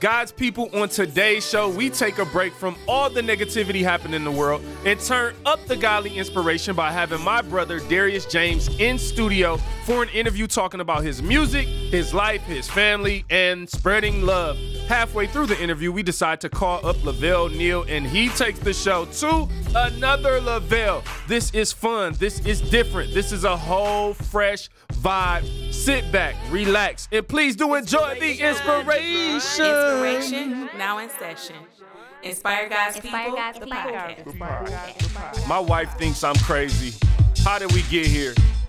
God's people, on today's show, we take a break from all the negativity happening in the world and turn up the godly inspiration by having my brother Darius James in studio for an interview talking about his music, his life, his family, and spreading love. Halfway through the interview, we decide to call up Lavelle Neal, and he takes the show to another Lavelle. This is fun. This is different. This is a whole fresh vibe. Sit back, relax, and please do enjoy the inspiration. Inspiration now in session. Inspire God's Inspire people. God's the people. podcast. My wife thinks I'm crazy. How did we get here?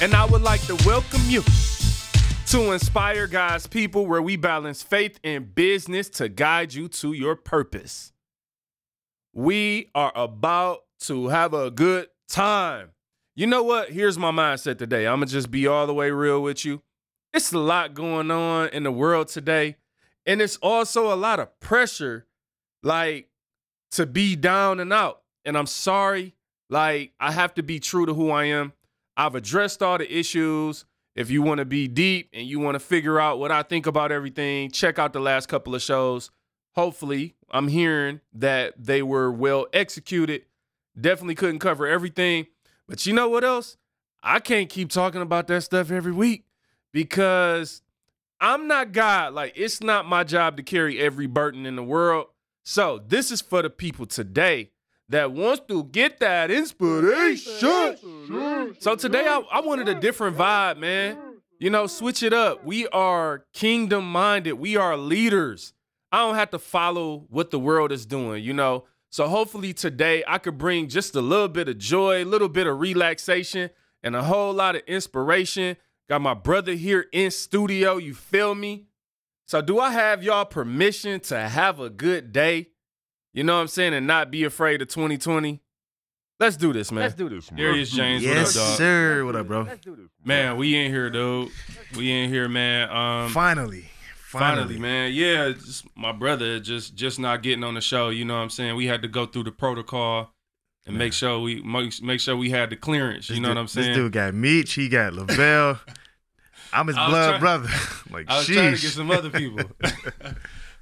and I would like to welcome you to Inspire God's People, where we balance faith and business to guide you to your purpose. We are about to have a good time. You know what? Here's my mindset today. I'm going to just be all the way real with you. It's a lot going on in the world today, and it's also a lot of pressure, like to be down and out. And I'm sorry, like I have to be true to who I am. I've addressed all the issues. If you want to be deep and you want to figure out what I think about everything, check out the last couple of shows. Hopefully, I'm hearing that they were well executed. Definitely couldn't cover everything. But you know what else? I can't keep talking about that stuff every week because I'm not God. Like, it's not my job to carry every burden in the world. So, this is for the people today that wants to get that inspiration. So, today I, I wanted a different vibe, man. You know, switch it up. We are kingdom minded, we are leaders. I don't have to follow what the world is doing, you know. So, hopefully, today I could bring just a little bit of joy, a little bit of relaxation, and a whole lot of inspiration. Got my brother here in studio, you feel me? So, do I have y'all permission to have a good day? You know what I'm saying? And not be afraid of 2020? Let's do this, man. Let's do this, man. Darius James, yes, what up, dog? sir. What up, bro? Let's do this. Man, we in here, dude. We in here, man. Um, finally, finally, finally, man. Yeah, just my brother just just not getting on the show. You know what I'm saying? We had to go through the protocol and make sure we make make sure we had the clearance. This You know dude- what I'm saying? This dude got Meech. He got Lavelle. I'm his blood try- brother. like, I was trying to get some other people.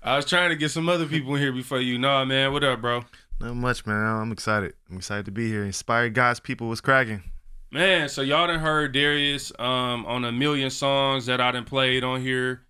I was trying to get some other people in here before you. Nah, man. What up, bro? Not much, man. I'm excited. I'm excited to be here. Inspired God's people was cracking. Man, so y'all done heard Darius um on a million songs that I done played on here.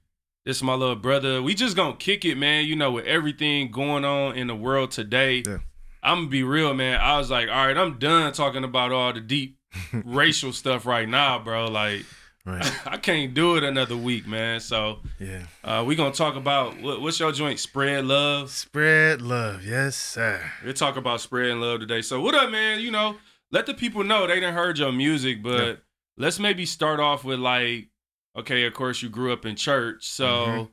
This is my little brother. We just gonna kick it, man. You know, with everything going on in the world today. Yeah. I'm gonna be real, man. I was like, all right, I'm done talking about all the deep racial stuff right now, bro. Like, Right. I can't do it another week, man. So Yeah. uh, we gonna talk about what, what's your joint? Spread love. Spread love. Yes, sir. We'll talk about spreading love today. So what up, man? You know, let the people know they didn't heard your music, but Yeah. let's maybe start off with like, okay, of course you grew up in church. So Mhm.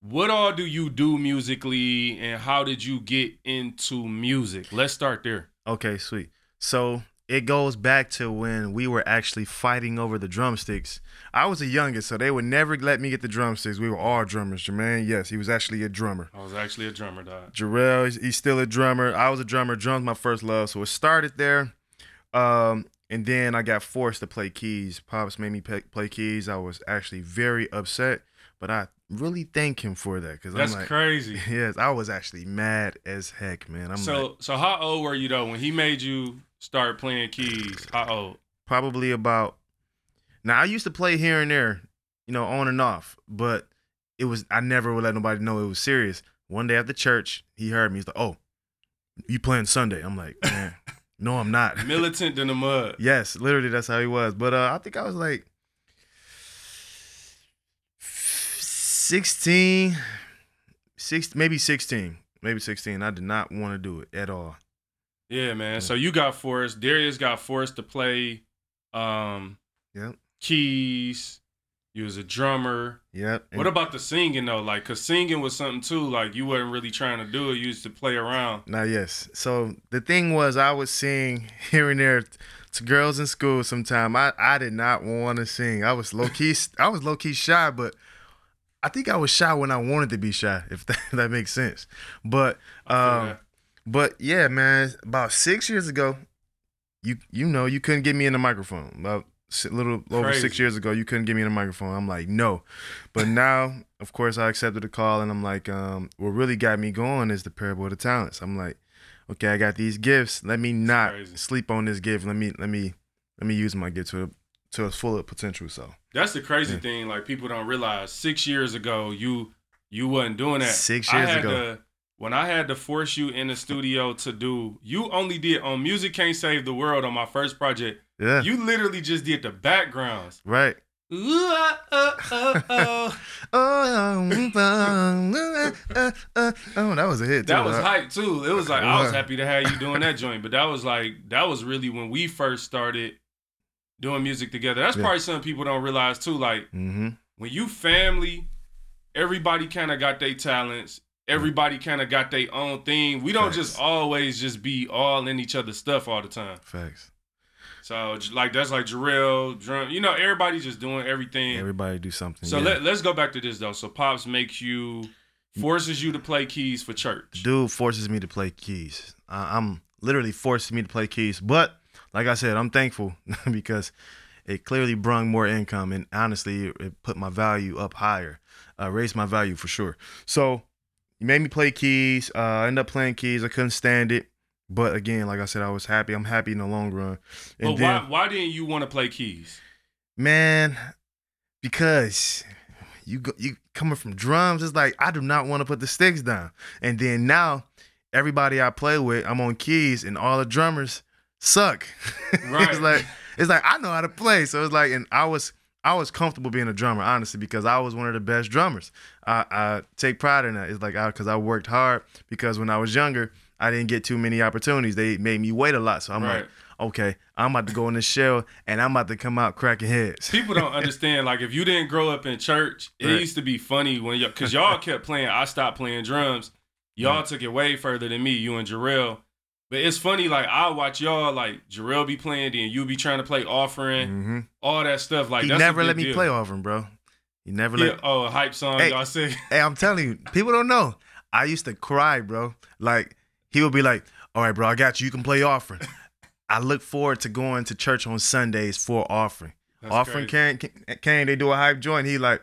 what all do you do musically and how did you get into music? Let's start there. Okay, sweet. So it goes back to when we were actually fighting over the drumsticks. I was the youngest, so they would never let me get the drumsticks. We were all drummers. Jermaine, yes, he was actually a drummer. I was actually a drummer, dog. Jarrell, he's, he's still a drummer. I was a drummer. Drums my first love, so it started there. Um, and then I got forced to play keys. Pops made me play, play keys. I was actually very upset, but I really thank him for that because I'm That's like, crazy. yes, I was actually mad as heck, man. I'm so like, so how old were you though when he made you start playing keys? How old? probably about. Now I used to play here and there, you know, on and off, but it was I never would let nobody know it was serious. One day after church, he heard me. He's like, "Oh, you playing Sunday?" I'm like, "Man, no, I'm not." Militant in the mud. Yes, literally that's how he was. But uh, I think I was like 16, six, maybe 16, maybe 16. I did not want to do it at all. Yeah, man. So you got forced. Darius got forced to play um Yep. keys. You was a drummer. Yep. What about the singing though? Like, cause singing was something too. Like you wasn't really trying to do it. You used to play around. Now, yes. So the thing was, I would sing here and there to girls in school. Sometime I I did not want to sing. I was low key. I was low key shy, but I think I was shy when I wanted to be shy. If that, that makes sense. But um. But yeah, man. About six years ago, you you know you couldn't get me in the microphone. About a little over six years ago, you couldn't get me in the microphone. I'm like, no. But now, of course, I accepted the call, and I'm like, um, what really got me going is the parable of the talents. I'm like, okay, I got these gifts. Let me not sleep on this gift. Let me let me let me use my gift to to its full potential. So That's the crazy Yeah. thing. Like people don't realize. Six years ago, you you wasn't doing that. Six years ago. To, when I had to force you in the studio to do, you only did on Music Can't Save the World on my first project. yeah, You literally just did the backgrounds. right. Oh, that was a hit. That too, was huh? hype too. It was like I was happy to have you doing that joint, but that was like that was really when we first started doing music together. That's Yeah. probably something people don't realize too. Like Mm-hmm. when you family, everybody kind of got their talents. Everybody kind of got their own thing. We don't just always just be all in each other's stuff all the time. Facts. So like that's like Jarrell, drum. You know, everybody just doing everything. Everybody do something. so yeah. let, let's go back to this though. So pops makes you forces you to play keys for church. dude forces me to play keys. I, I'm literally forcing me to play keys. But like I said, I'm thankful because it clearly brung more income and honestly, it, it put my value up higher, uh, raised my value for sure. So you made me play keys. Uh, I ended up playing keys. I couldn't stand it. But again, like I said, I was happy. I'm happy in the long run. And But then, why why didn't you want to play keys? man, because you go, you coming from drums, it's like I do not want to put the sticks down. And then now, everybody I play with, I'm on keys, and all the drummers suck. Right. it's like it's like I know how to play, so it's like, and I was I was comfortable being a drummer, honestly, because I was one of the best drummers. I, I take pride in that. It's like because I worked hard. Because when I was younger, I didn't get too many opportunities. They made me wait a lot, so I'm Right. like, okay, I'm about to go in the shell, and I'm about to come out cracking heads. People don't understand. Like if you didn't grow up in church, it Right. used to be funny when you because y'all kept playing. I stopped playing drums. Y'all took it way further than me, you and Jarrell. But it's funny, like I watch y'all, like Jarrell be playing, then you be trying to play offering, hmm all that stuff. Like he never let me deal. play offering, bro. He never Yeah, let. oh, a hype song, Hey. y'all sing. Hey, I'm telling you, people don't know. I used to cry, bro. Like he would be like, "All right, bro, I got you. You can play offering." I look forward to going to church on Sundays for offering. That's offering came, came. They do a hype joint. He like,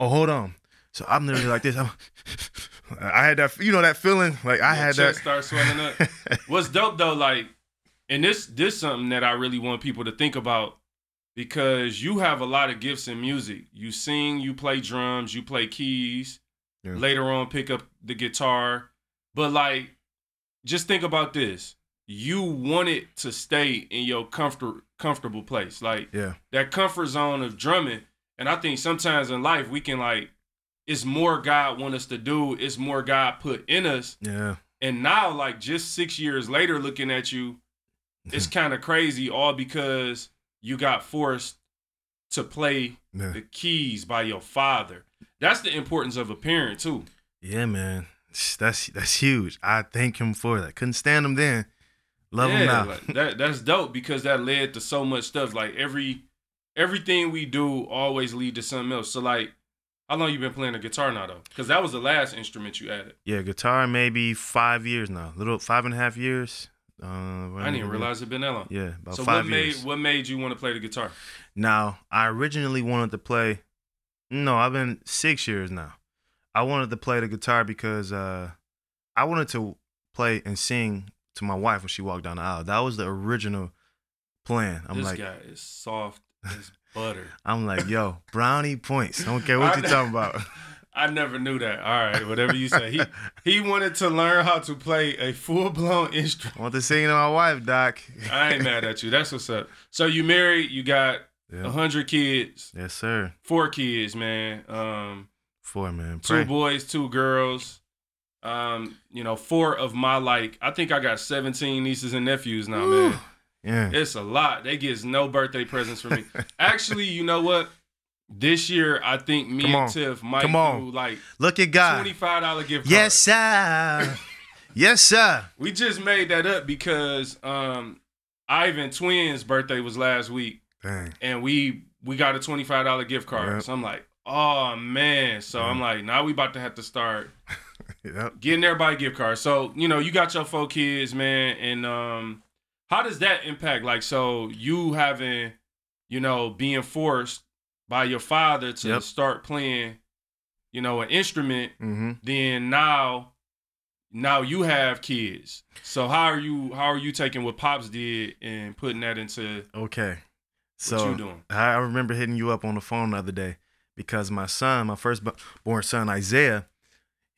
"Oh, hold on." So I'm literally like this. I'm, I had that, you know, that feeling. Like I Your had chest that. start swelling up. What's dope though, like, and this this something that I really want people to think about because you have a lot of gifts in music. You sing, you play drums, you play keys. Yeah. Later on, pick up the guitar. But like, just think about this. You wanted to stay in your comfort comfortable place, like yeah, that comfort zone of drumming. And I think sometimes in life we can like, it's more God want us to do. It's more God put in us. yeah, And now, like just six years later, looking at you, it's kind of crazy, all because you got forced to play yeah. the keys by your father. That's the importance of a parent too. Yeah, man. That's that's huge. I thank him for that. Couldn't stand him then. Love him now. like, that that's dope because that led to so much stuff. Like every everything we do always lead to something else. So like, how long you been playing the guitar now though? Because that was the last instrument you added. Yeah, guitar maybe five years now. Little five and a half years. Uh, I didn't even realize it had been that long. Yeah, about so five what made years. what made you want to play the guitar? Now, I originally wanted to play. No, I've been six years now. I wanted to play the guitar because uh, I wanted to play and sing to my wife when she walked down the aisle. That was the original plan. I'm this like, guy is soft as butter. I'm like, yo, brownie points. I don't care what you're talking about. I never knew that. All right, whatever you say. He he wanted to learn how to play a full blown instrument. I want to sing to my wife, Doc. I ain't mad at you. That's what's up. So you married, you got a Yeah. hundred kids, Yes, sir. four kids, man. Um, Four man. two boys, two girls. Um, you know, four of my like, I think I got seventeen nieces and nephews now, man. Yeah. It's a lot. They get no birthday presents from me. Actually, you know what? this year I think me Come and on. Tiff might Come on. do like Look at God. twenty five dollar gift Yes, sir. yes, sir. We just made that up because um Ivan twins birthday was last week Dang. and we we got a twenty five dollar gift card. Yep. So I'm like, oh man. So I'm like, now we about to have to start Yep. getting everybody gift cards. So, you know, you got your four kids, man, and um how does that impact like so you having, you know, being forced by your father to Yep. start playing, you know, an instrument, Mm-hmm. then now now you have kids. So how are you how are you taking what Pops did and putting that into Okay. what So you doing? I I remember hitting you up on the phone the other day because my son, my first born son Isaiah,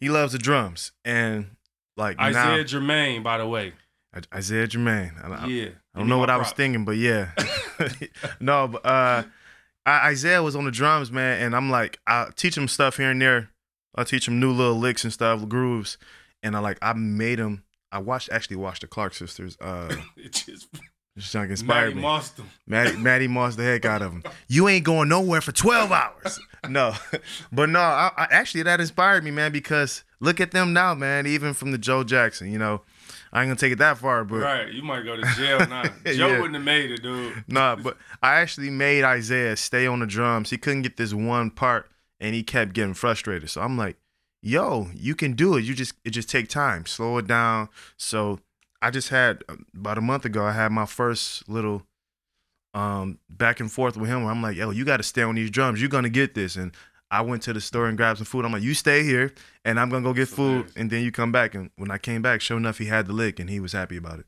he loves the drums and like Isaiah now, Jermaine, by the way. I- Isaiah Jermaine. I, I- yeah. I don't know what I was thinking, but yeah. no, but uh, I, Isaiah was on the drums, man, and I'm like, I teach him stuff here and there. I teach him new little licks and stuff, grooves, and I like I made him. I watched actually watched the Clark sisters. Uh, It just just trying to inspire Maddie me. Mossed him. Maddie, Mattie Moss the heck out of him. You ain't going nowhere for 12 hours. No, but no, I, I, actually that inspired me, man, because look at them now, man. Even from the Joe Jackson, you know, I ain't gonna take it that far, but Right, you might go to jail now. Joe Yeah. wouldn't have made it, dude. nah, but I actually made Isaiah stay on the drums. He couldn't get this one part, and he kept getting frustrated. So I'm like, "Yo, you can do it. You just it just take time. Slow it down." So I just had about a month ago. I had my first little um back and forth with him. Where I'm like, "Yo, you got to stay on these drums. You're gonna get this." And I went to the store and grabbed some food. I'm like, "You stay here, and I'm gonna go get food, and then you come back." And when I came back, sure enough, he had the lick, and he was happy about it.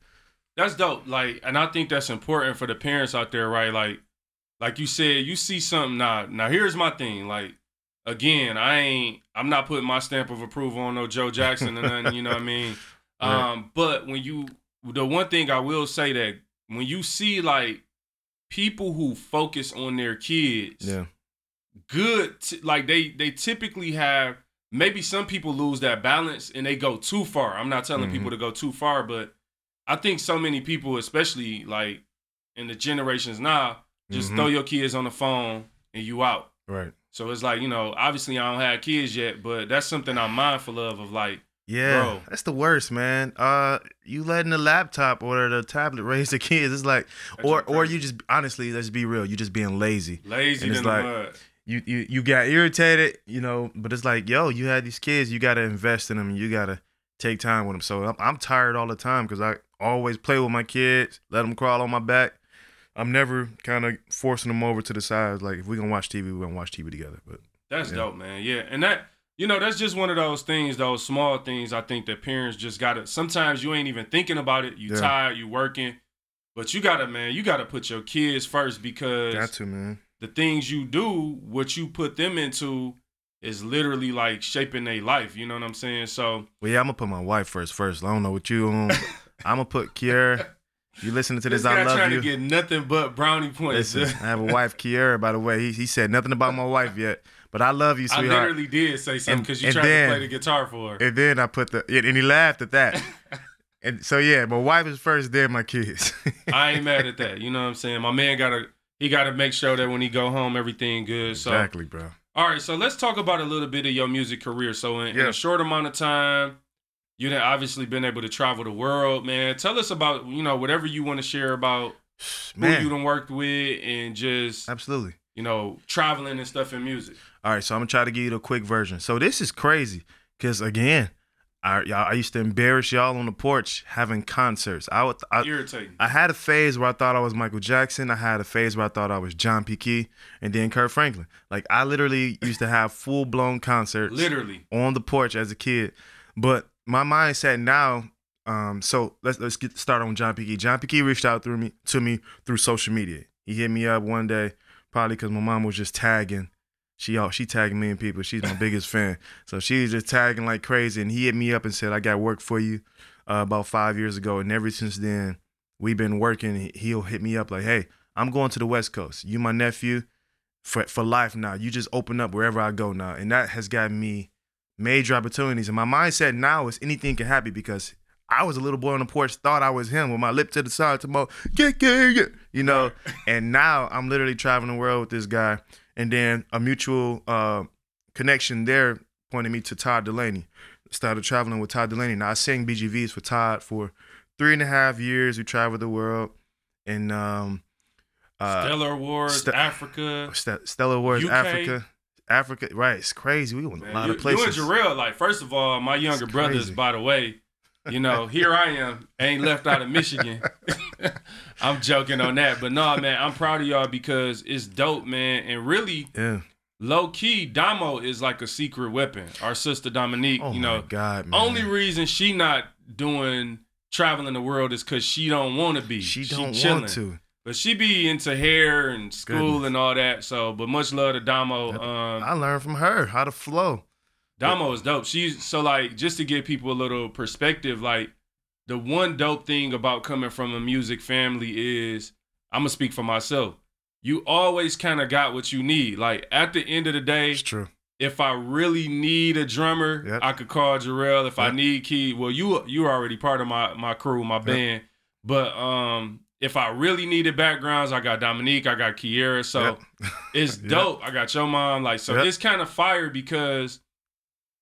That's dope. Like, and I think that's important for the parents out there, right? Like, like you said, you see something now. Now here's my thing. Like, again, I ain't I'm not putting my stamp of approval on no Joe Jackson or nothing, you know what I mean? Right. Um, but when you the one thing I will say that when you see like people who focus on their kids, Yeah, good t- like they they typically have maybe some people lose that balance and they go too far i'm not telling Mhm. people to go too far but i think so many people especially like in the generations now just Mhm. throw your kids on the phone and you out right. so it's like you know obviously i don't have kids yet but that's something i'm mindful of of like Yeah, Bro. that's the worst, man. Uh, you letting the laptop or the tablet raise the kids. It's like, That's or or you just honestly, let's be real. You just being lazy. lazy And it's like- mud You you you got irritated, you know. But it's like, yo, you had these kids. You gotta invest in them. You gotta take time with them. So I'm, I'm tired all the time because I always play with my kids, let them crawl on my back. I'm never kind of forcing them over to the side. Like if we gonna watch TV, we gonna watch TV together. But That's Yeah. dope, man. Yeah, and that you know that's just one of those things, those small things. I think that parents just gotta. Sometimes you ain't even thinking about it. You Yeah. tired, you working, but you gotta, man. You gotta put your kids first because got to man. The things you do, what you put them into, is literally like shaping their life. You know what I'm saying? So Well, yeah, I'm gonna put my wife first. First, I don't know what you. Um, I'm gonna put Kiera. You listening to this this? I love trying you. to get nothing but brownie points. Listen, I have a wife, Kiera. By the way, he, he said nothing about my wife yet, but I love you, I sweetheart. literally did say something because you tried then- to play the guitar for her. and then I put the and he laughed at that. and so yeah, my wife is first, then my kids. I ain't mad at that. You know what I'm saying? My man gotta he gotta make sure that when he go home everything good. So exactly, bro. all right, so let's talk about a little bit of your music career. So in, in a short amount of time, you have obviously been able to travel the world, man. Tell us about you know whatever you want to share about who you Man, done worked with and just absolutely. you know traveling and stuff in music. All right, so I'm gonna try to give you the quick version. So this is crazy, cause again, I I used to embarrass y'all on the porch having concerts. I would, I, Irritating. I had a phase where I thought I was Michael Jackson. I had a phase where I thought I was John P. Kee and then Kirk Franklin. Like I literally used to have full blown concerts Literally. on the porch as a kid. But my mindset now, um, so let's let's get started on John P. Kee. John P. Kee reached out through me to me through social media. He hit me up one day, probably because my mom was just tagging. She all she tagging me and people. She's my biggest fan. So she was just tagging like crazy. And he hit me up and said, I got work for you uh, about five years ago. And ever since then, we've been working. He- He'll hit me up like, hey, I'm going to the West Coast. You my nephew for for life now. You just open up wherever I go now. And that has gotten me major opportunities. And my mindset now is anything can happen because I was a little boy on the porch, thought I was him with my lip to the side, to mo, get, get, get, you know. and now I'm literally traveling the world with this guy. And then a mutual uh, connection there pointed me to Todd Dulaney. Started traveling with Todd Dulaney. Now I sang BGVs for Todd for three and a half years. We traveled the world, and um, uh, Stellar Awards, Ste- Africa. St- Stellar Awards, UK. Africa, Africa. Right, it's crazy. We went a lot you, of places. You and Jarrell, like, first of all, my younger brothers, by the way, you know, here I am, ain't left out of Michigan. I'm joking on that. But no, man, I'm proud of y'all because it's dope, man. And really, yeah. low key, Damo is like a secret weapon. Our sister Dominique, Oh you know, God, man. only reason she not doing traveling the world is because she don't want to be. she don't chilling. want to. But she be into hair and school Goodness. and all that. So, but much love to Damo. Um, I learned from her how to flow. Damo is dope. She's so like just to give people a little perspective, like the one dope thing about coming from a music family is I'm gonna speak for myself. You always kind of got what you need. Like at the end of the day, It's true. if I really need a drummer, Yep. I could call Jarrell. If I need key, well, you you are already part of my my crew, my band. But um, if I really needed backgrounds, I got Dominique, I got Kiera. So Yep. it's Yep. dope. I got your mom. Like, so Yep. it's kind of fire because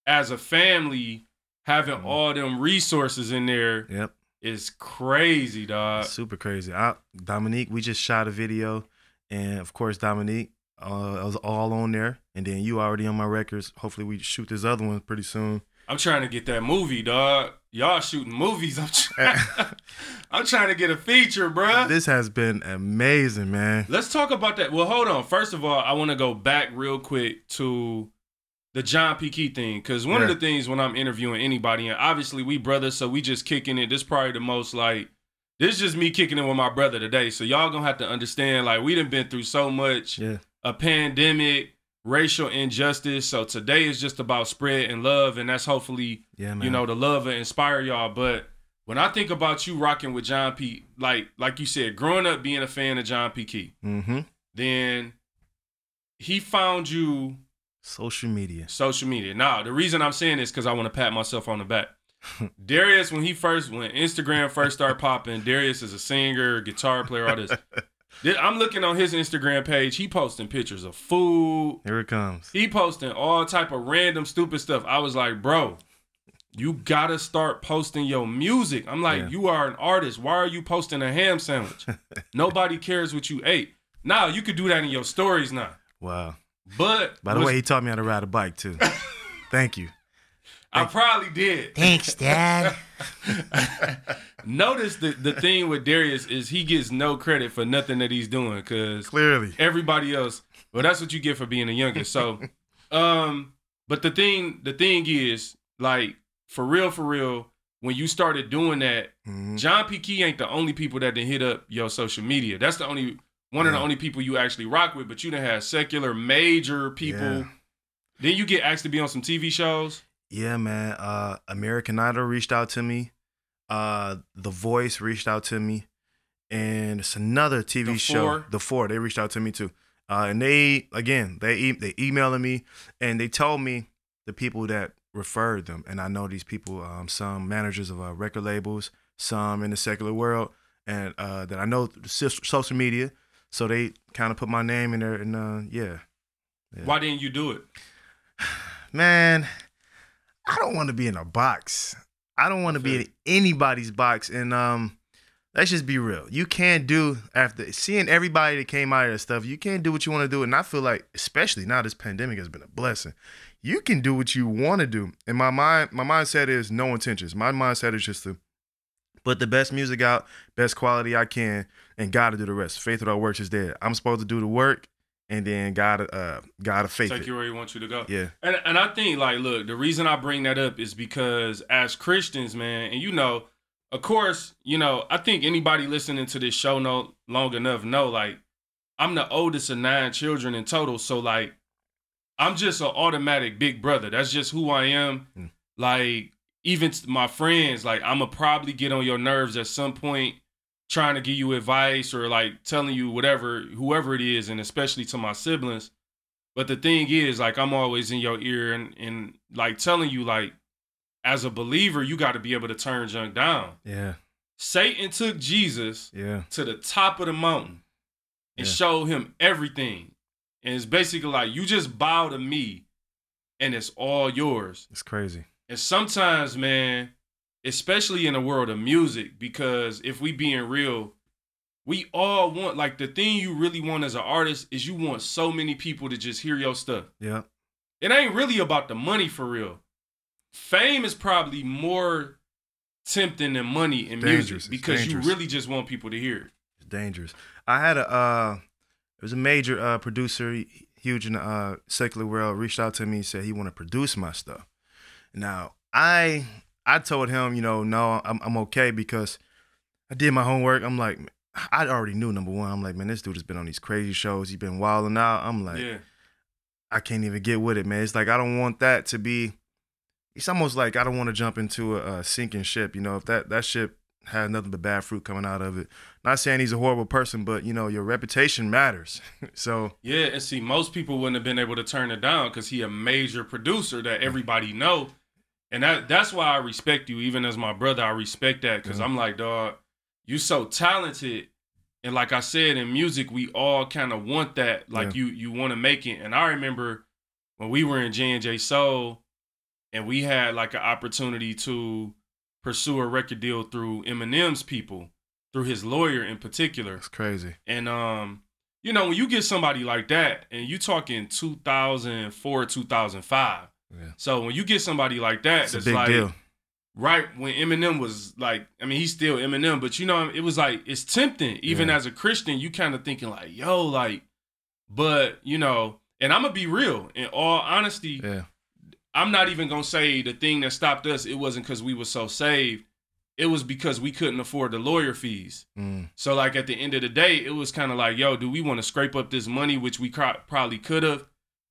as a family, having Mhm. all them resources in there Yep. is crazy, dog. Super crazy. I, Dominique, we just shot a video, and of course, Dominique, uh, I was all on there, and then you already on my records. Hopefully, we shoot this other one pretty soon. I'm trying to get that movie, dog. Y'all shooting movies. I'm trying, I'm trying to get a feature, bruh. this has been amazing, man. Let's talk about that. Well, hold on. First of all, I want to go back real quick to the John P. Kee thing. Because one of the things when I'm interviewing anybody, and obviously we brothers, so we just kicking it. This probably the most like, this is just me kicking it with my brother today. So y'all gonna have to understand, like, we done been through so much Yeah, a pandemic, racial injustice. So today is just about spread and love, and that's hopefully yeah, man. you know, the love and inspire y'all. But when I think about you rocking with John P, like like you said, growing up being a fan of John P. Kee, mm-hmm. then he found you Social media. social media. Now, the reason I'm saying this because I want to pat myself on the back. Darius, when he first when Instagram first started popping, Darius is a singer, guitar player, all this. I'm looking on his Instagram page. He posting pictures of food. Here it comes. He posting all type of random stupid stuff. I was like, bro, you gotta start posting your music. I'm like, Yeah. you are an artist. Why are you posting a ham sandwich? Nobody cares what you ate. Now you could do that in your stories now. Wow. But By the was- way, he taught me how to ride a bike too. Thank you. I probably did. Thanks, Dad. Notice the the thing with Darius is he gets no credit for nothing that he's doing because Clearly. everybody else. Well, that's what you get for being the youngest. So, um, but the thing the thing is like for real for real when you started doing that, Mhm. John P. Kee ain't the only people that done hit up your social media. That's the only one of the only people you actually rock with. But you done have secular major people. Yeah. Then you get asked to be on some TV shows. Yeah, man. Uh, American Idol reached out to me. Uh, The Voice reached out to me, and it's another TV The show. Four? The Four. They reached out to me too. Uh, and they again they e- they emailing me and they told me the people that referred them, and I know these people. Um, some managers of uh, record labels, some in the secular world, and uh, that I know through social media. So they kind of put my name in there, and uh, yeah. Yeah. Why didn't you do it? man, I don't want to be in a box. I don't want to be in anybody's box. And um, let's just be real. You can't do after seeing everybody that came out of that stuff. You can't do what you want to do. And I feel like, especially now, this pandemic has been a blessing. You can do what you want to do. And my mind, my mindset is no intentions. My mindset is just to put the best music out, best quality I can, and God to do the rest. Faith without works is dead. I'm supposed to do the work, and then God, uh, God to faith Take it. you where he wants you to go. Yeah. And and I think like, look, the reason I bring that up is because as Christians, man, and you know, of course, you know, I think anybody listening to this show know long enough know like I'm the oldest of nine children in total, so like I'm just an automatic big brother. That's just who I am. Mm. Like even my friends, like I'ma probably get on your nerves at some point trying to give you advice or like telling you whatever whoever it is and especially to my siblings but the thing is, like, I'm always in your ear and, and like telling you, like, as a believer, you got to be able to turn junk down. Yeah. Satan took Jesus Yeah. to the top of the mountain and Yeah. showed him everything. And it's basically like you just bow to me and it's all yours. It's crazy. And sometimes, man, especially in the world of music, because if we being real, we all want like the thing you really want as an artist is you want so many people to just hear your stuff. Yeah. It ain't really about the money for real. Fame is probably more tempting than money in music because you really just want people to hear it. It's dangerous. I had a uh it was a major uh producer, huge in the uh secular world, reached out to me, said he wanna produce my stuff. Now, I I told him, you know, no, I'm I'm okay because I did my homework. I'm like I already knew number one. I'm like, man, this dude has been on these crazy shows. He's been wilding out. I'm like, yeah. I can't even get with it, man. It's like I don't want that to be. It's almost like I don't want to jump into a, a sinking ship. You know, if that that ship had nothing but bad fruit coming out of it. Not saying he's a horrible person, but you know, your reputation matters. so Yeah, and see, most people wouldn't have been able to turn it down because he a major producer that everybody know, and that that's why I respect you. Even as my brother, I respect that because Yeah. I'm like, dog, you so talented, and like I said in music, we all kind of want that. Like Yeah. you you want to make it. And I remember when we were in J and J Soul, and we had like an opportunity to pursue a record deal through Eminem's people, through his lawyer in particular. it's crazy. And um, you know, when you get somebody like that, and you talking 2004, 2005. Yeah. So when you get somebody like that, It's a that's big like deal. right when Eminem was like, I mean, he's still Eminem, but you know, it was like it's tempting. Even Yeah. as a Christian, you kind of thinking like, yo, like, but you know, and I'm gonna be real. In all honesty, Yeah. I'm not even gonna say the thing that stopped us. It wasn't because we were so saved. It was because we couldn't afford the lawyer fees. Mm. So like at the end of the day, it was kind of like, yo, do we want to scrape up this money, which we probably could have,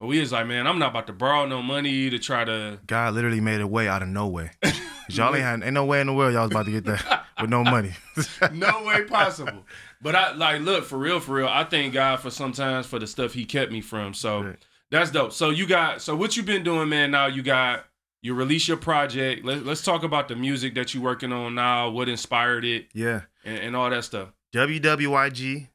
but we was like, man, I'm not about to borrow no money to try to. God literally made a way out of nowhere. 'Cause y'all ain't had ain't no way in the world y'all was about to get that with no money. no way possible. But I like look for real, for real. I thank God for sometimes for the stuff He kept me from. So Right. that's dope. So you got so what you been doing, man? Now you got you release your project. Let, let's talk about the music that you working on now. What inspired it yeah. and, and all that stuff. WWYG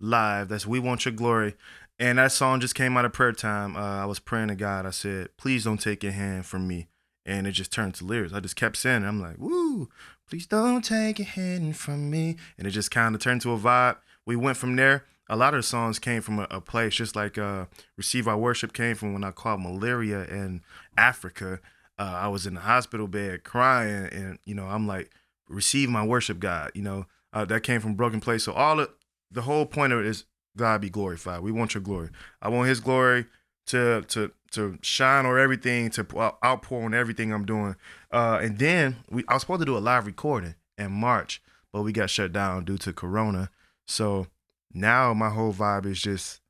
live. That's We Want Your Glory. And that song just came out of prayer time. Uh, I was praying to God. I said, please don't take your hand from me. And it just turned to lyrics. I just kept saying it. I'm like, woo, please don't take your hand from me. And it just kind of turned to a vibe. We went from there. A lot of the songs came from a, a place, just like uh, Receive Our Worship came from when I caught malaria in Africa. Uh, I was in the hospital bed crying. And, you know, I'm like, receive my worship, God. You know, uh, that came from broken place. So all the the whole point of it is God be glorified. We want your glory. I want His glory to to to shine on everything, to outpour on everything I'm doing. Uh, and then we I was supposed to do a live recording in March, but we got shut down due to Corona. So now my whole vibe is just.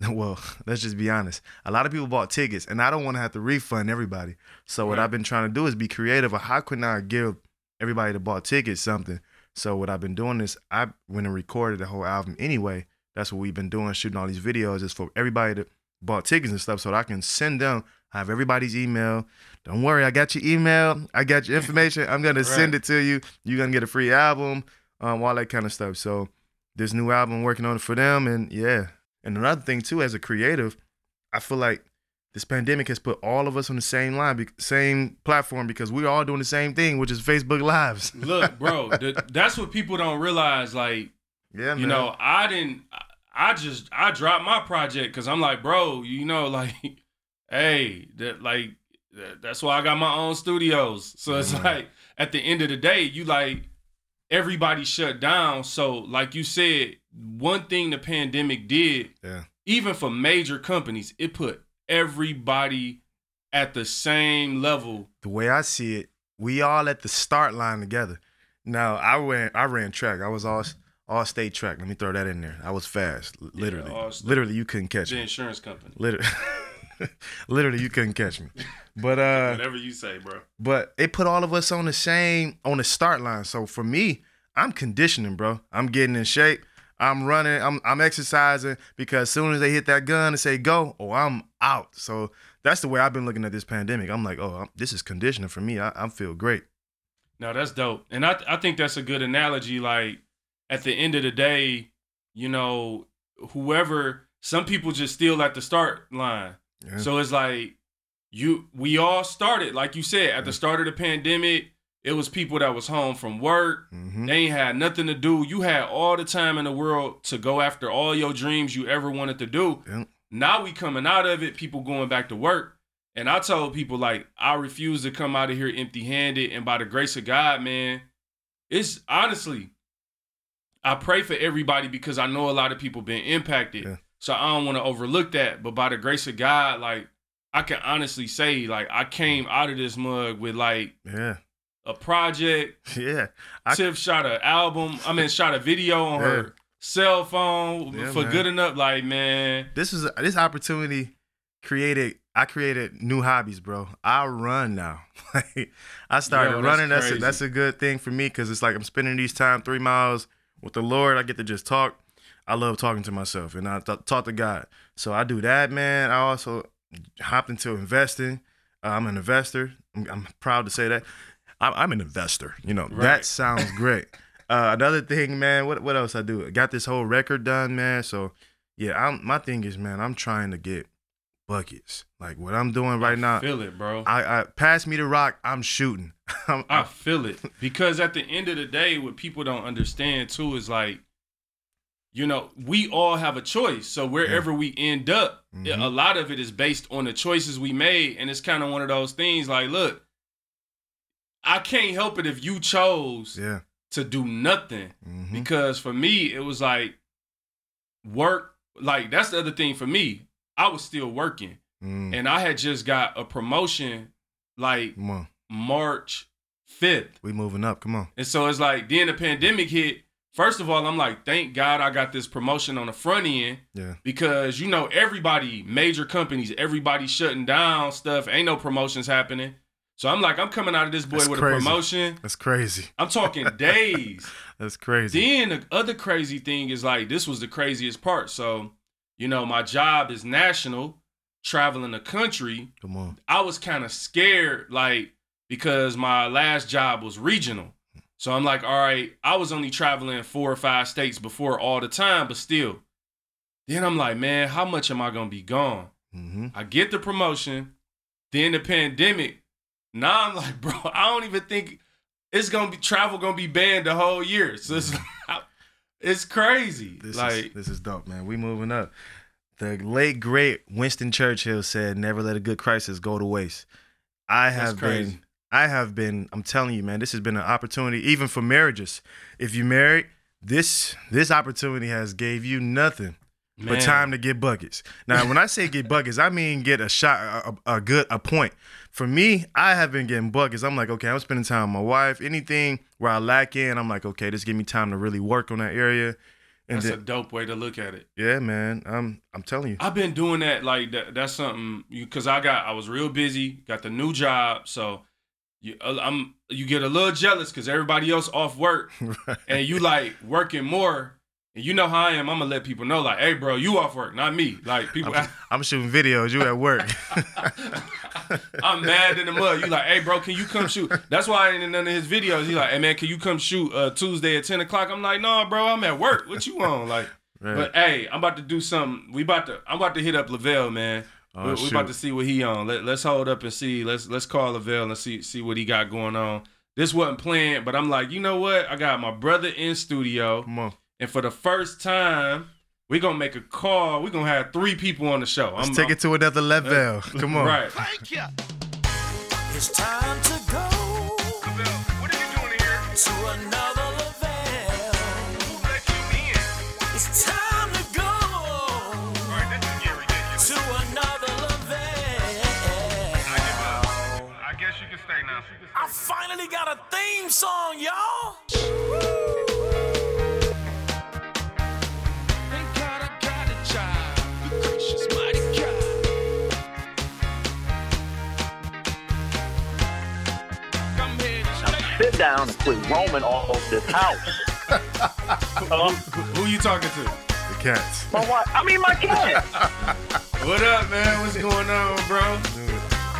Well, let's just be honest. A lot of people bought tickets, and I don't want to have to refund everybody. So what I've been trying to do is be creative. How can I give everybody that bought tickets something? So what I've been doing is I went and recorded the whole album anyway. That's what we've been doing, shooting all these videos is for everybody that bought tickets and stuff so that I can send them. I have everybody's email. Don't worry, I got your email. I got your information. I'm gonna send it to you. You're gonna get a free album, um, all that kind of stuff. So this new album, working on it for them, and yeah. And another thing too, as a creative, I feel like this pandemic has put all of us on the same line, same platform because we're all doing the same thing, which is Facebook Lives. Look, bro, the, that's what people don't realize. Like, Yeah, you know, I didn't. I just I dropped my project because I'm like, bro, you know, like, hey, that like that, that's why I got my own studios. So it's Mhm. like at the end of the day, you like everybody shut down. So like you said, one thing the pandemic did, Yeah. even for major companies, it put everybody at the same level. the way I see it, we all at the start line together. Now I ran I ran track. I was all all state track. Let me throw that in there. I was fast. Literally. all-state. literally you couldn't catch The me. The insurance company. Literally Literally you couldn't catch me. But uh Whatever you say, bro. but it put all of us on the same on the start line. So for me, I'm conditioning, bro. I'm getting in shape. I'm running. I'm I'm exercising because as soon as they hit that gun and say go, oh, I'm out. So that's the way I've been looking at this pandemic. I'm like, oh, I'm, this is conditioning for me. I, I feel great. No, that's dope. And I I think that's a good analogy. Like at the end of the day, you know, whoever some people just still at the start line. Yeah. So it's like you we all started, like you said, at the start of the pandemic, it was people that was home from work. Mhm. They ain't had nothing to do. You had all the time in the world to go after all your dreams you ever wanted to do. Now we coming out of it, people going back to work. And I told people like I refuse to come out of here empty handed. And by the grace of God, man, it's honestly, I pray for everybody because I know a lot of people been impacted. Yeah. So I don't want to overlook that. But by the grace of God, like I can honestly say, like I came out of this mug with like Yeah. a project. Yeah. I- Tiff shot an album. I mean, shot a video on Yeah. her cell phone Yeah, for man. good enough. Like, man, This is this opportunity created. I created new hobbies, bro. I run now. Like, I started Yo, running. That's a, that's a good thing for me because it's like I'm spending these time three miles with the Lord. I get to just talk. I love talking to myself and I th- talk to God. So I do that, man. I also hopped into investing. Uh, I'm an investor. I'm, I'm proud to say that. I'm, I'm an investor. You know that sounds great. Uh, another thing, man. What what else I do? I got this whole record done, man. So yeah, I'm my thing is, man. I'm trying to get buckets. Like what I'm doing right now. feel it, bro. I, I pass me the rock. I'm shooting. I'm, I I, feel it because at the end of the day, what people don't understand too is like, you know, we all have a choice. So wherever we end up, Mhm. a lot of it is based on the choices we made, and it's kind of one of those things. Like, look, I can't help it if you chose yeah. to do nothing. hmm because for me it was like work like that's the other thing for me i was still working Mm. and i had just got a promotion like march 5th we moving up. Come on. and so it's like then the pandemic hit first of all i'm like thank god i got this promotion on the front end Yeah. because you know everybody major companies everybody shutting down stuff ain't no promotions happening so i'm like i'm coming out of this boy That's with crazy. a promotion That's crazy. i'm talking days That's crazy. then the other crazy thing is like this was the craziest part. So, you know, my job is national, traveling the country. Come on. I was kind of scared, like, because my last job was regional. So I'm like, all right, I was only traveling four or five states before all the time, but still. Then I'm like, man, how much am I gonna be gone? hmm I get the promotion, then the pandemic. Now I'm like, bro, I don't even think it's gonna be travel gonna be banned the whole year. So it's it's crazy. This like is this is dope, man. We moving up. The late great Winston Churchill said, "Never let a good crisis go to waste." I have crazy. been, I have been. I'm telling you, man, this has been an opportunity, even for marriages. If you married, this this opportunity has gave you nothing but time to get buckets. Now, when I say get buckets, I mean get a shot, a, a good, a point. For me, I have been getting buckets. I'm like, okay, I'm spending time with my wife. Anything where I lack in, I'm like, okay, this give me time to really work on that area. And That's a dope way to look at it. yeah, man, I'm I'm telling you. I've been doing that like that, that's something you because I got I was real busy, got the new job, so you uh, I'm you get a little jealous because everybody else off work and you like working more. And you know how I am. I'm gonna let people know, like, hey, bro, you off work, not me. Like people, I'm, I'm shooting videos. You at work? I'm mad in the mud. You like, hey, bro, can you come shoot? That's why I ain't in none of his videos. He like, hey, man, can you come shoot uh, Tuesday at 10 o'clock? I'm like, no, bro, I'm at work. What you on? Like, Right. but hey, I'm about to do something. We about to, I'm about to hit up Lavelle, man. Oh, we, we about to see what he on. Let, let's hold up and see. Let's let's call Lavelle and see see what he got going on. This wasn't planned, but I'm like, you know what? I got my brother in studio, and for the first time, we're gonna make a call. We're gonna have three people on the show. let's I'm, take it to another level. Come on, Right. It's time to go What are you doing here? to another level. Who let you in? It's time to go Right, this is ridiculous. to another level. I guess you can stay now. I finally got a theme song, y'all. Down and quit roaming all over this house. Um, Hello? Who you talking to? the cats. My wife, I mean my cat. What up, man? What's going on, bro?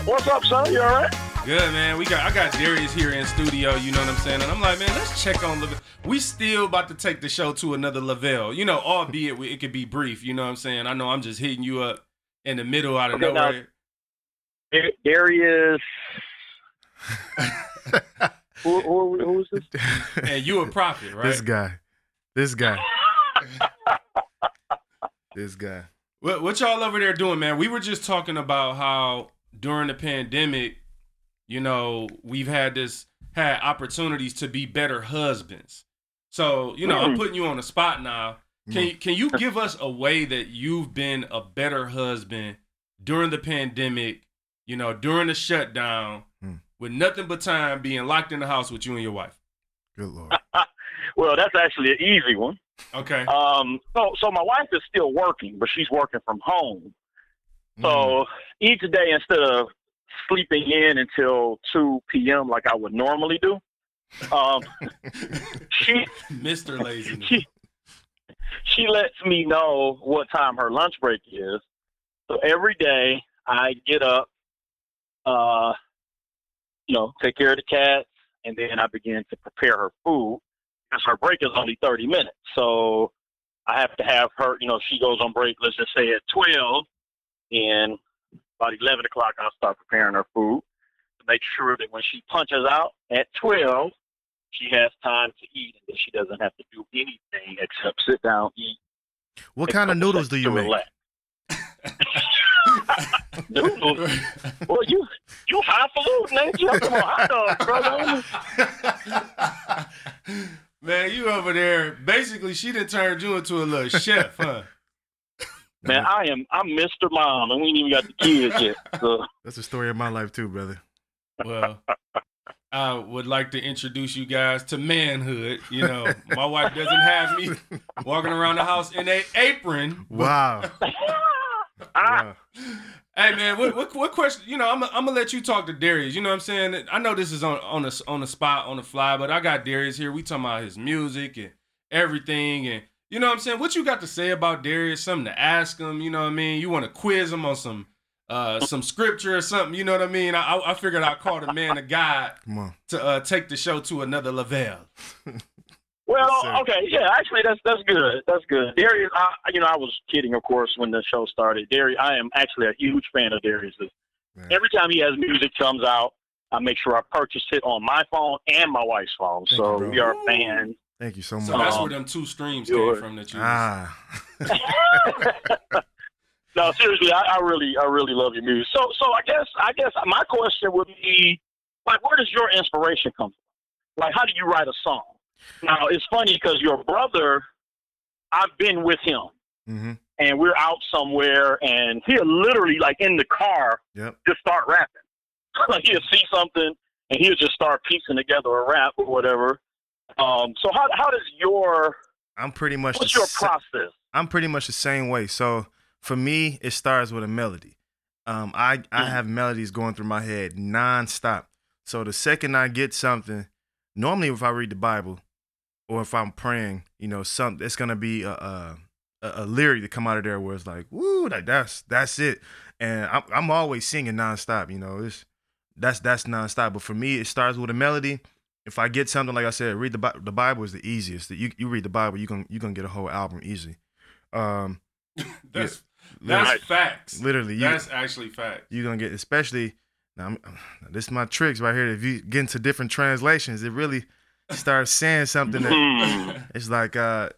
What's up, son? You all right? Good man. We got I got Darius here in studio, you know what I'm saying? And I'm like, man, let's check on Lavelle. We still about to take the show to another level. You know, albeit we- it could be brief, you know what I'm saying? I know I'm just hitting you up in the middle out of Okay, now- nowhere. There- Darius. who, who, who's this? and you a prophet, right? This guy. This guy. this guy. What, what y'all over there doing, man? We were just talking about how during the pandemic, you know, we've had this had opportunities to be better husbands. So, you know, I'm Mm. putting you on the spot now. Can you, can you give us a way that you've been a better husband during the pandemic, you know, during the shutdown, Mm. With nothing but time being locked in the house with you and your wife? Good lord. Well, that's actually an easy one. Okay. Um, so, so my wife is still working, but she's working from home. Mm. So each day, instead of sleeping in until 2 p.m. like I would normally do, um, she Mr. Lazy, she she lets me know what time her lunch break is. So every day I get up, uh, you know, take care of the cats, and then I begin to prepare her food. Because her break is only thirty minutes, so I have to have her. You know, she goes on break. Let's just say at twelve, and about eleven o'clock I'll start preparing her food to make sure that when she punches out at twelve, she has time to eat and that she doesn't have to do anything except sit down, eat. What kind of noodles do you to make? relax. Noodles? Well, you you highfalutin, ain't you? I'm talking hot dogs, brother. Man, you over there. Basically, she done turned you into a little chef, huh? Man, I am I'm Mr. Mom, and we ain't even got the kids yet. So That's the story of my life too, brother. Well, I would like to introduce you guys to manhood. You know, my wife doesn't have me walking around the house in a apron. Wow. ah, wow. Hey man, what, what what question? You know, I'm I'm gonna let you talk to Darius. You know what I'm saying? I know this is on on the on the spot on the fly, but I got Darius here. We talking about his music and everything, and you know what I'm saying. What you got to say about Darius? Something to ask him? You know what I mean? You want to quiz him on some uh some scripture or something? You know what I mean? I I, I figured I'd call the man of God to uh, take the show to another level. well, Yes, okay, yeah, actually, that's that's good. That's good. Darius, I, you know, I was kidding, of course, when the show started. Darius, I am actually a huge fan of Darius's. Man. Every time he has music comes out, I make sure I purchase it on my phone and my wife's phone. Thank so you, bro. we are fans. Thank you so much. So that's where them two streams yours. came from that you. ah. no, seriously, I, I really, I really love your music. So, so I guess, I guess my question would be, like, where does your inspiration come from? Like, how do you write a song? Now, it's funny because your brother, I've been with him, mm-hmm. and we're out somewhere, and he'll literally, like, in the car, Yep. just start rapping. like, he'll see something, and he'll just start piecing together a rap or whatever. Um, so, how, how does your, I'm pretty much what's your sa- process? I'm pretty much the same way. So for me, it starts with a melody. Um, I I Mhm. have melodies going through my head nonstop. So the second I get something, normally if I read the Bible or if I'm praying, you know, something it's gonna be a a, a, lyric to come out of there where it's like, woo, like that's that's it. And I'm I'm always singing nonstop. You know, it's that's that's nonstop. But for me, it starts with a melody. If I get something like I said, read the the Bible is the easiest. You you read the Bible, you can you gonna get a whole album easy. Um, That's literally, that's facts. literally, you, That's actually facts. you're gonna get, especially now. I'm, this is my tricks right here. If you get into different translations, it really starts saying something that Hmm. it's like uh,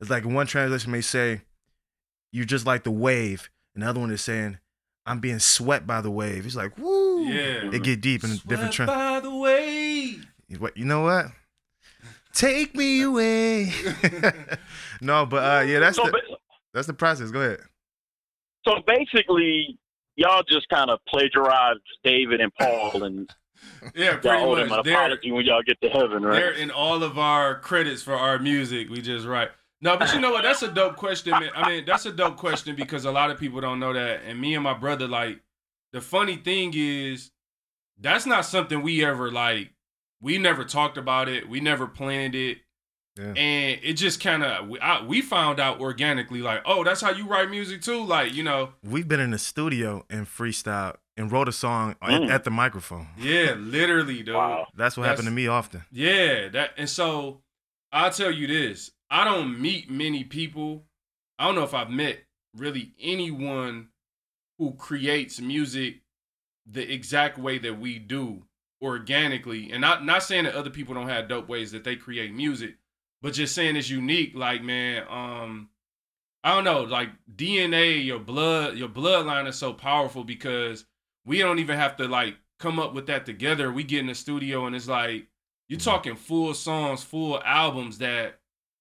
it's like one translation may say, "You're just like the wave," and the other one is saying, "I'm being swept by the wave." It's like, woo, Yeah. It get deep in different Swept trans. by the way. What you know what? Take me away. no, but uh, yeah, that's So, the ba- that's the process. Go ahead. so basically, y'all just kind of plagiarized David and Paul, and Yeah, y'all pretty owe them an much. They're, apology when y'all get to heaven, right? they're in all of our credits for our music. We just write. No, but you know what? That's a dope question, man. I mean, that's a dope question because a lot of people don't know that. And me and my brother, like, the funny thing is, that's not something we ever like. We never talked about it. We never planned it. Yeah. And it just kind of we, we found out organically, like, oh, that's how you write music too. Like, you know, We've been in the studio and freestyle and wrote a song at, Mm. at the microphone. Yeah, literally, dude. Wow. That's what happened to me often. Yeah, that and so I'll tell you this. I don't meet many people. I don't know if I've met really anyone who creates music the exact way that we do organically. And not not saying that other people don't have dope ways that they create music, but just saying it's unique. Like, man, um, I don't know, like DNA, your blood, your bloodline is so powerful because we don't even have to like come up with that together. We get in the studio and it's like you're talking full songs, full albums that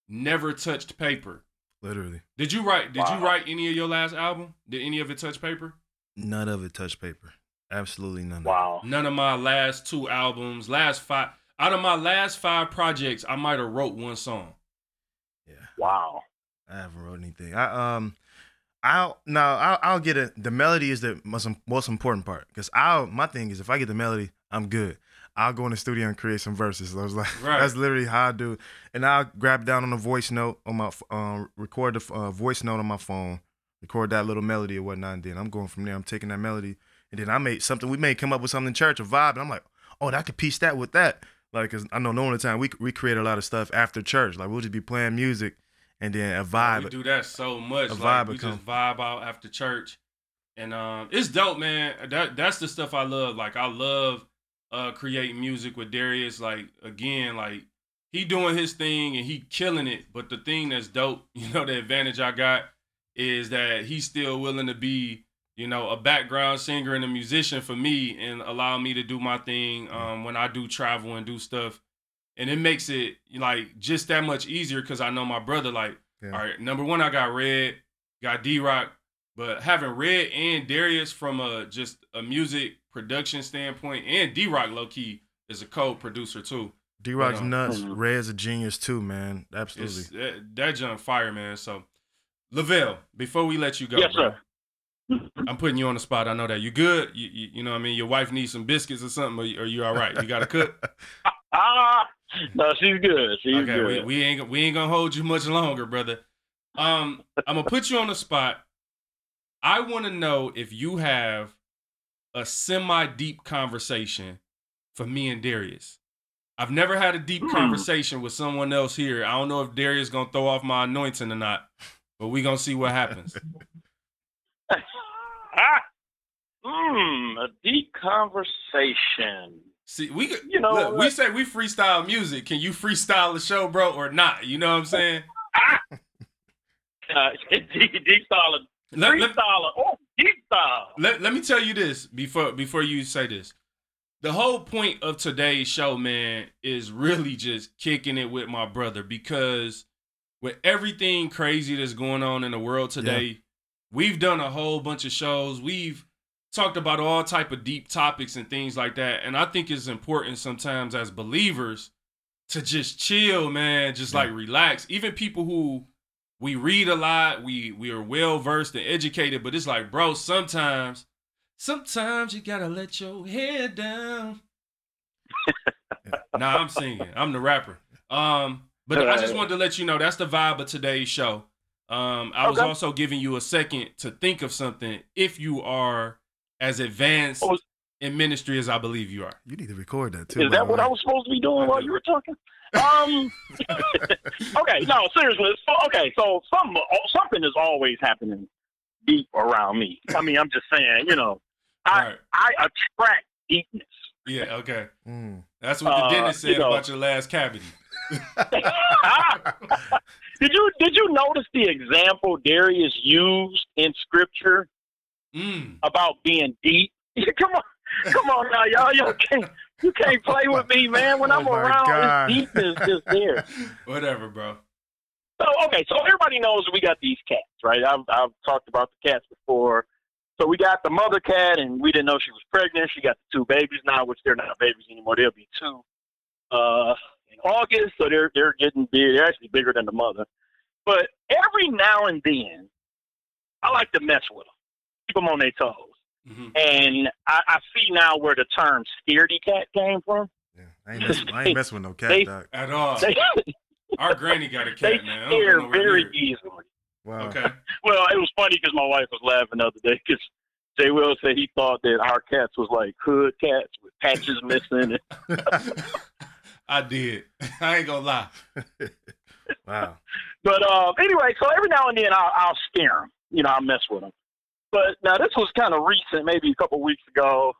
never touched paper. Literally, Did you write? Did you write any of your last album? Did any of it touch paper? none of it touched paper. Absolutely none. Of Wow. None of my last two albums, last five out of my last five projects, I might have wrote one song. Yeah. Wow. I haven't wrote anything. I um, I'll no, I'll, I'll get it. The melody is the most most important part because I'll my thing is if I get the melody, I'm good. I'll go in the studio and create some verses. I was like, Right. that's literally how I do. it. And I'll grab down on a voice note on my um, record the uh, voice note on my phone, record that little melody or whatnot. And then I'm going from there. I'm taking that melody, and then I made something. We may come up with something in church, a vibe, and I'm like, oh, I could piece that with that. Like, cause I know normally the time we we create a lot of stuff after church. Like we'll just be playing music, and then a vibe. We do that so much. A like vibe we would just vibe out after church. And um it's dope, man. That that's the stuff I love. Like I love uh creating music with Darius. Like again, like he doing his thing and he killing it. But the thing that's dope, you know, the advantage I got is that he's still willing to be, you know, a background singer and a musician for me and allow me to do my thing um when I do travel and do stuff. And it makes it like just that much easier because I know my brother, like, Yeah. all right, number one, I got Red, got D Rock, but having Red and Darius from a just a music production standpoint, and D Rock low key is a co-producer too. D Rock's But, um, nuts. Mhm. Red's a genius too, man. It's Absolutely. that, that junk fire, man. So, Lavelle, before we let you go, Yes, bro, sir. I'm putting you on the spot. I know that you good. You, you, you know, what I mean, your wife needs some biscuits or something, or, you- or you all right? You got to cook. Ah, no, she's good. She's okay, good. we, we ain't we ain't gonna hold you much longer, brother. Um, I'm gonna put you on the spot. I want to know if you have a semi deep conversation for me and Darius. I've never had a deep Hmm. conversation with someone else here. I don't know if Darius gonna throw off my anointing or not, but we gonna see what happens. ah, hmm, a deep conversation. See, we could- You know look, we say we freestyle music. Can you freestyle the show, bro, or not? You know what I'm saying? Uh, deep, deep style, Let, let, freestyle, oh, deep style. let, let me tell you this before before you say this. The whole point of today's show, man, is really just kicking it with my brother because with everything crazy that's going on in the world today, we've done a whole bunch of shows. We've talked about all type of deep topics and things like that. And I think it's important sometimes as believers to just chill, man, just like relax. Even people who we read a lot, we we are well versed and educated, but it's like, bro, sometimes sometimes you gotta let your head down. nah, I'm singing. I'm the rapper. Um, but I just wanted to let you know that's the vibe of today's show. Um, I was also giving you a second to think of something if you are as advanced Oh, in ministry as I believe you are. You need to record that too. Is that what way. I was supposed to be doing while you were talking? Um. okay. No, seriously. Okay. So some something is always happening deep around me. I mean, I'm just saying. You know, I right. I attract deepness. Yeah, okay. Mm. That's what the Uh, dentist you said know. about your last cavity. did you did you notice the example Darius used in scripture Mm. about being deep? come on, come on now, y'all. Y'all can't you can't play with me, man. When Oh I'm around, God. this deepness just there. Whatever, bro. So okay, so everybody knows we got these cats, right? I've I've talked about the cats before. So we got the mother cat, and we didn't know she was pregnant. She got the two babies now, which they're not babies anymore. They'll be two uh, in August, so they're they're getting big. They're actually bigger than the mother. But every now and then, I like to mess with them, keep them on their toes. hmm And I, I see now where the term "scaredy cat" came from. Yeah, I ain't messing, I ain't messing with no cat They- dog. At all. They, Our granny got a they cat, man. I don't scare very near easily. Wow. Okay. Well, it was funny because my wife was laughing the other day because Jay Will said he thought that our cats was like hood cats with patches missing. I did. I ain't gonna lie. wow. But um, anyway, so every now and then I'll, I'll scare them. You know, I'll mess with them. But now this was kind of recent, maybe a couple weeks ago.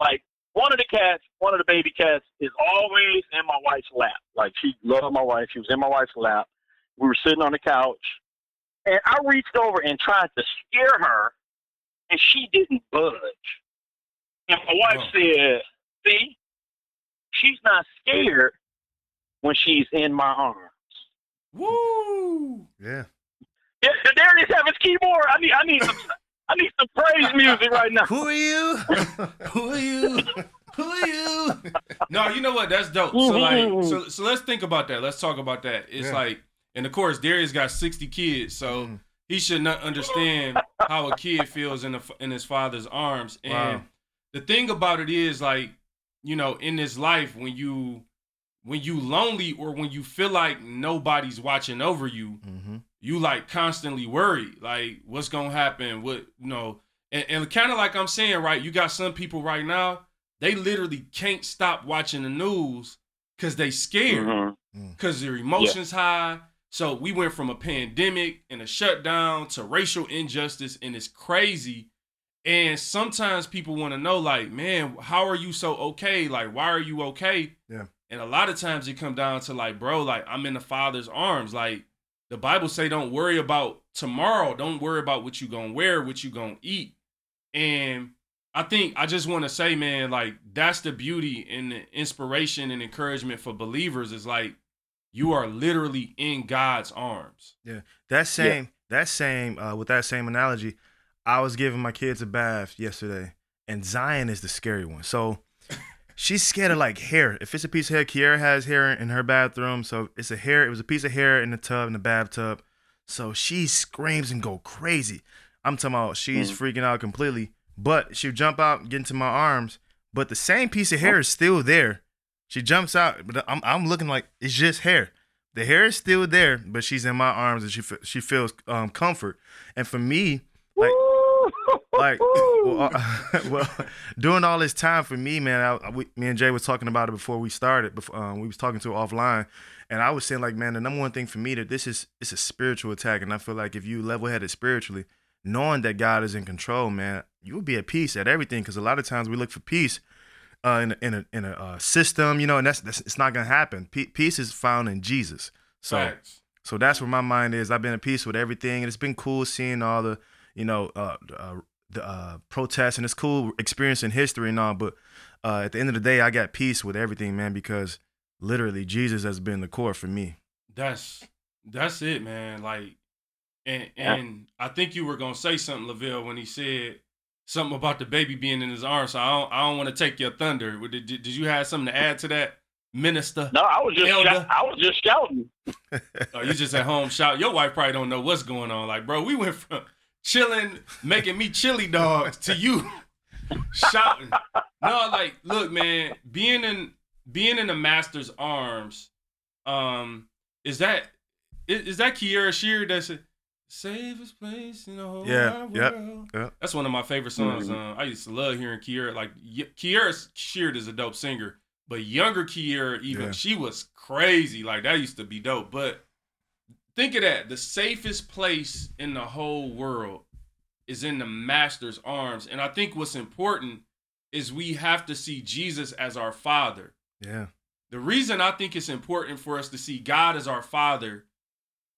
Like one of the cats, one of the baby cats, is always in my wife's lap. Like she loved my wife. She was in my wife's lap. We were sitting on the couch, and I reached over and tried to scare her, and she didn't budge. And my wife Oh. said, "See, she's not scared when she's in my arms." Woo! Yeah. Yeah, there it is. Have his keyboard. I need, I need some, I need some praise music right now. Who are you? Who are you? Who are you? No, you know what? That's dope. So like, so so let's think about that. Let's talk about that. It's Yeah. like, and of course, Darius got sixty kids, so Mm. he should not understand how a kid feels in the in his father's arms. And Wow. the thing about it is, like, you know, in this life, when you when you lonely or when you feel like nobody's watching over you, Mm-hmm. You like constantly worry like what's gonna happen what you know and, and kind of like i'm saying right you got some people right now they literally can't stop watching the news because they scared Mhm. because their emotions high. So we went from a pandemic and a shutdown to racial injustice and it's crazy. And sometimes people want to know like man how are you so okay? Like why are you okay? Yeah. and a lot of times it come down to like bro like i'm in the father's arms like the bible say don't worry about tomorrow don't worry about what you gonna wear what you gonna eat and i think i just want to say man like that's the beauty and the inspiration and encouragement for believers is like you are literally in god's arms Yeah. That same that same uh, with that same analogy, I was giving my kids a bath yesterday, and Zion is the scary one. So she's scared of like hair. If it's a piece of hair, Kiara has hair in her bathroom, so it's a hair. It was a piece of hair in the tub in the bathtub. So she screams and go crazy. I'm talking about she's freaking out completely. But she'll jump out, and get into my arms. But the same piece of hair is still there. She jumps out, but I'm I'm looking like it's just hair. The hair is still there, but she's in my arms and she she feels um, comfort. And for me, like like well, uh, well, during all this time for me, man, I, we, me and Jay was talking about it before we started. Before um, we was talking to offline, and I was saying like, man, the number one thing for me that this is it's a spiritual attack, and I feel like if you level headed spiritually, knowing that God is in control, man, you will be at peace at everything. Because a lot of times we look for peace uh, in a, in a in a uh, system, you know, and that's, that's it's not gonna happen. Pe- peace is found in Jesus. So. Facts. So that's where my mind is. I've been at peace with everything, and it's been cool seeing all the, you know, uh, uh, the uh, protests, and it's cool experiencing history and all. But uh, at the end of the day, I got peace with everything, man, because literally Jesus has been the core for me. That's that's it, man. Like, and Yeah. and I think you were gonna say something, Lavelle, when he said something about the baby being in his arms. So I don't I don't want to take your thunder. Did, did, did you have something to add to that, Minister? No, I was just Elder. I was just shouting. Oh, you just at home shout. Your wife probably don't know what's going on. Like, bro, we went from chilling, making me chili dogs to you shouting. No, like, look, man, being in being in the master's arms, um, is that is, is that Kierra Sheard that's a safest place in the whole Yeah, wide yep, world? yep. That's one of my favorite songs. Mhm. Um, I used to love hearing Kierra. Like y- Kierra Sheard is a dope singer, but younger Kierra, even Yeah. she was crazy. Like that used to be dope. But think of that: the safest place in the whole world is in the Master's arms. And I think what's important is we have to see Jesus as our Father. Yeah. The reason I think it's important for us to see God as our Father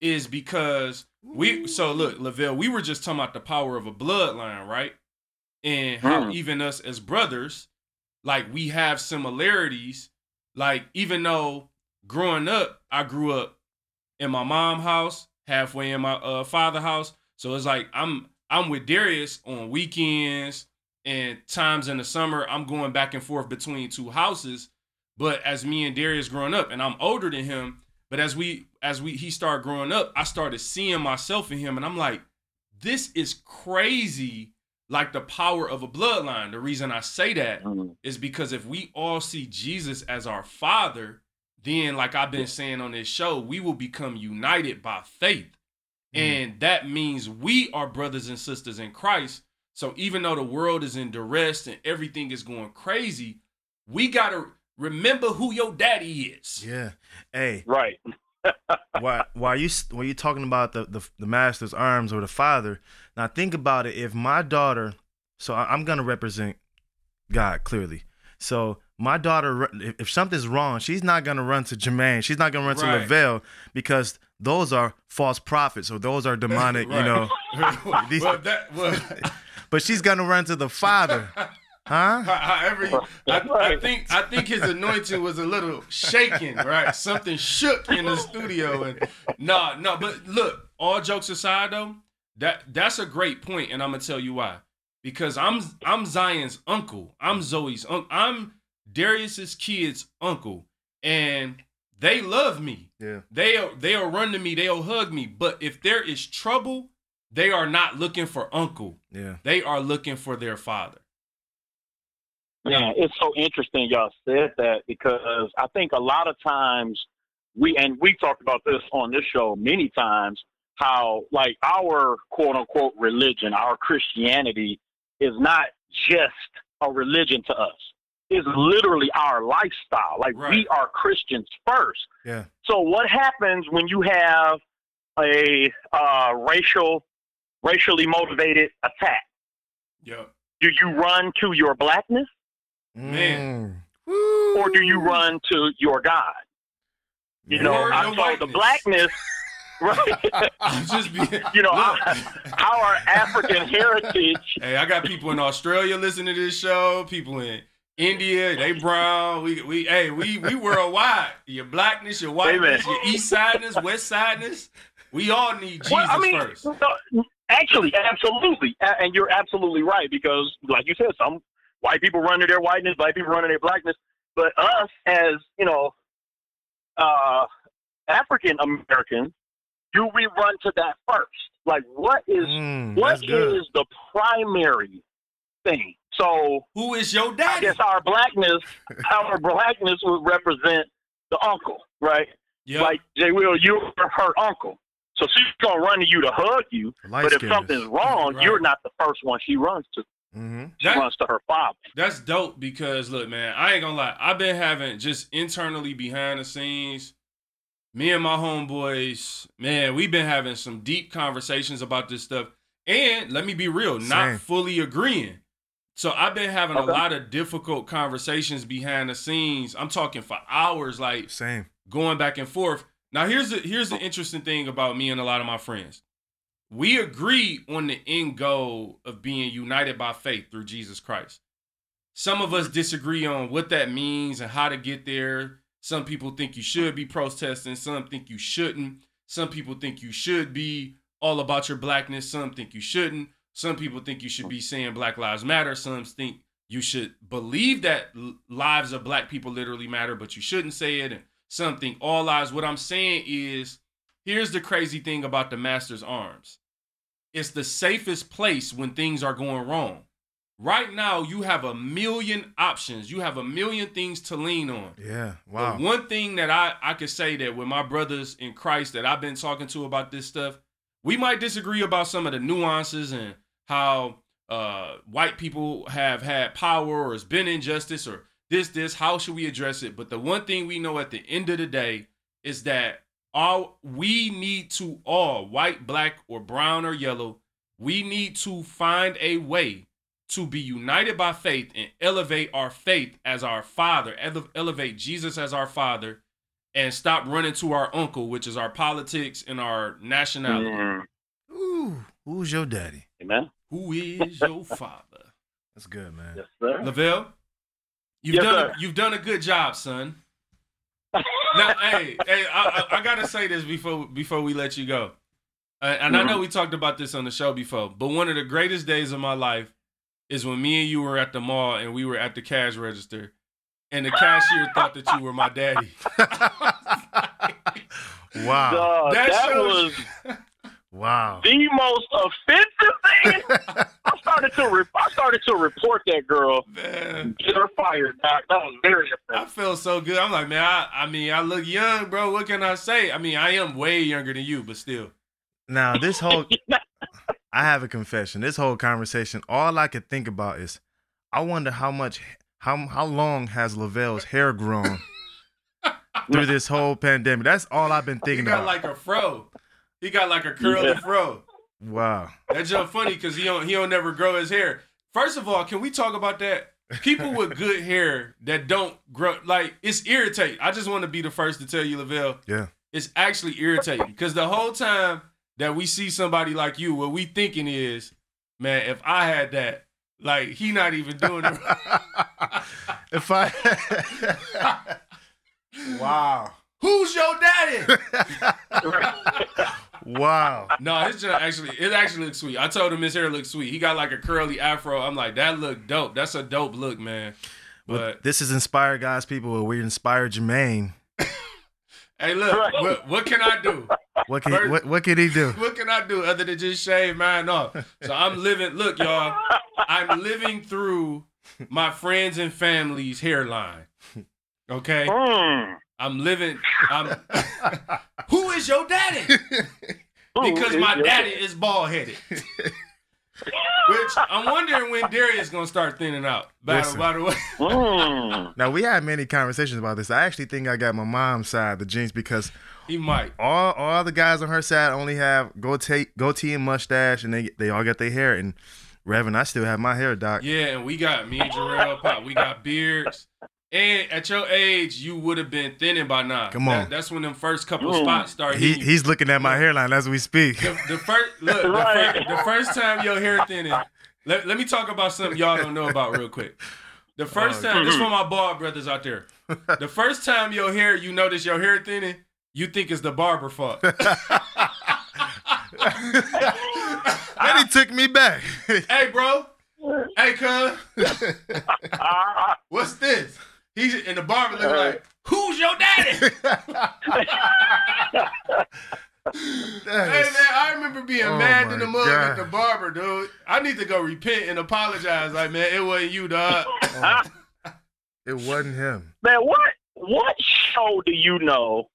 is because we. So look, Lavelle, we were just talking about the power of a bloodline, right? And how Hmm. even us as brothers, like we have similarities. Like even though growing up, I grew up in my mom house, halfway in my uh, father house. So it's like I'm I'm with Darius on weekends and times in the summer. I'm going back and forth between two houses. But as me and Darius growing up, and I'm older than him, but as we as we he started growing up, I started seeing myself in him, and I'm like, this is crazy. Like the power of a bloodline. The reason I say that Mhm. is because if we all see Jesus as our Father, then, like I've been saying on this show, we will become united by faith. Mhm. And that means we are brothers and sisters in Christ. So even though the world is in duress and everything is going crazy, we gotta remember who your daddy is. Yeah. Hey, Right. why while you while you talking about the, the the master's arms or the father, now think about it. If my daughter, so I, I'm gonna represent God clearly. So my daughter, if, if something's wrong, she's not gonna run to Jermaine. She's not gonna run Right. to Lavelle because those are false prophets or those are demonic. You know. These- well, that well, But she's gonna run to the father, huh? however, you, I, I think I think his anointing was a little shaken, right? Something shook in the studio, and no, no. But look, all jokes aside, though, that that's a great point, and I'm gonna tell you why. Because I'm I'm Zion's uncle. I'm Zoe's uncle. I'm Darius's kids' uncle, and they love me. Yeah. They'll they'll run to me. They'll hug me. But if there is trouble, they are not looking for uncle. Yeah. They are looking for their father. Yeah, it's so interesting y'all said that because I think a lot of times we and we talked about this on this show many times how like our quote unquote religion, our Christianity is not just a religion to us. It's literally our lifestyle. Like we are Christians first. Yeah. So what happens when you have a uh, racial racially motivated attack? Yep. Do you run to your blackness? Man. Mm. or do you run to your God? You know, I your saw the blackness, right? I'm just being, you know, Look. our, our African heritage. hey, I got people in Australia listening to this show. People in India, they brown. We we hey we we worldwide. Your blackness, your whiteness, Amen. your east sideness, west sideness. We all need Jesus Well, I mean, first. no, actually, absolutely, and you're absolutely right because, like you said, some white people run to their whiteness, black people run to their blackness, but us as you know, uh, African Americans, do we run to that first? Like, what is Mm, what that's good. the primary thing? So Who is your I daddy? guess our blackness, our blackness would represent the uncle, right? Yep. Like Jay Will, you're her uncle, so she's gonna run to you to hug you. But if something's wrong, Right. you're not the first one she runs to. Mm-hmm. She That- runs to her father. That's dope because look, man, I ain't gonna lie. I've been having just internally behind the scenes, me and my homeboys, man, we've been having some deep conversations about this stuff. And let me be real, Same. not fully agreeing. So I've been having a lot of difficult conversations behind the scenes. I'm talking for hours, like Same. going back and forth. Now here's the here's the interesting thing about me and a lot of my friends. We agree on the end goal of being united by faith through Jesus Christ. Some of us disagree on what that means and how to get there. Some people think you should be protesting, some think you shouldn't. Some people think you should be all about your blackness, some think you shouldn't. Some people think you should be saying Black Lives Matter, some think you should believe that lives of black people literally matter, but you shouldn't say it. And some think all lives. What I'm saying is, here's the crazy thing about the master's arms it's the safest place when things are going wrong. Right now, you have a million options, you have a million things to lean on. Yeah. Wow. one thing that I, I could say that with my brothers in Christ that I've been talking to about this stuff, we might disagree about some of the nuances and how uh, white people have had power or it's been injustice or this, this, how should we address it? But the one thing we know at the end of the day is that all we need to all, white, black, or brown or yellow, we need to find a way to be united by faith and elevate our faith as our father, ele- elevate Jesus as our father, and stop running to our uncle, which is our politics and our nationality. Mm, Ooh, who's your daddy? amen. Who is your father? That's good, man. Yes, sir. Lavelle, you've Yes, done sir. a, you've done a good job, son. Now, hey, hey, I, I, I gotta say this before before we let you go, uh, and I know we talked about this on the show before, but one of the greatest days of my life is when me and you were at the mall and we were at the cash register, and the cashier thought that you were my daddy. wow. Dog, That that shows- was Wow. the most offensive thing. I started to re- I started to report that girl. Man, Get her fired, Doc. That was very offensive. I offensive. feel so good. I'm like, man, I, I mean, I look young, bro. What can I say? I mean, I am way younger than you, but still. Now this whole I have a confession. This whole conversation, all I could think about is, I wonder how much, how how long has Lavelle's hair grown through this whole pandemic? That's all I've been thinking about. He got about. like a fro. He got like a curly Yeah. fro. wow. That's just funny because he don't he don't never grow his hair. First of all, can we talk about that? People with good hair that don't grow like it's irritating. I just want to be the first to tell you, Lavelle, Yeah. it's actually irritating because the whole time that we see somebody like you, what we thinking is, man, if I had that, like he not even doing it. if I. wow. Who's your daddy? Wow. No, it's just actually it actually looks sweet. I told him his hair looks sweet. He got like a curly afro. I'm like, that look dope. That's a dope look, man. But But this is inspired guys, people. where We inspired Jermaine. Hey, look, Right. what, what can I do? What can First- what, what can he do? What can I do other than just shave mine off? So I'm living. Look, y'all, I'm living through my friends and family's hairline. Okay, Mm. I'm living. I'm. Who is your daddy? Because my daddy is bald headed. Which I'm wondering when Darius gonna start thinning out. By, Listen. by the way, Mm. Now we had many conversations about this. I actually think I got my mom's side, the genes because he might. all all the guys on her side only have goatee, goatee and mustache, and they they all got their hair. And Reverend, I still have my hair, doc. Yeah, and we got me and Jarrell Pop. We got beards. And at your age, you would have been thinning by now. Come on. That- that's when them first couple Mm. spots start He hitting you. he's looking at my hairline as we speak. The, the first look, the, Right. fir- the first time your hair thinning. Let, let me talk about something y'all don't know about real quick. The first Oh, time, this for my bald brothers out there. The first time your hair, you notice your hair thinning, you think it's the barber fault. then he took me back. hey, bro. Hey, cuz. What's this? He's in the barber looking uh-huh. like, who's your daddy? Hey man, I remember being Oh, mad in the mug God. at the barber, dude. I need to go repent and apologize. Like, man, it wasn't you, dog. Oh. it wasn't him. man, what what show do you know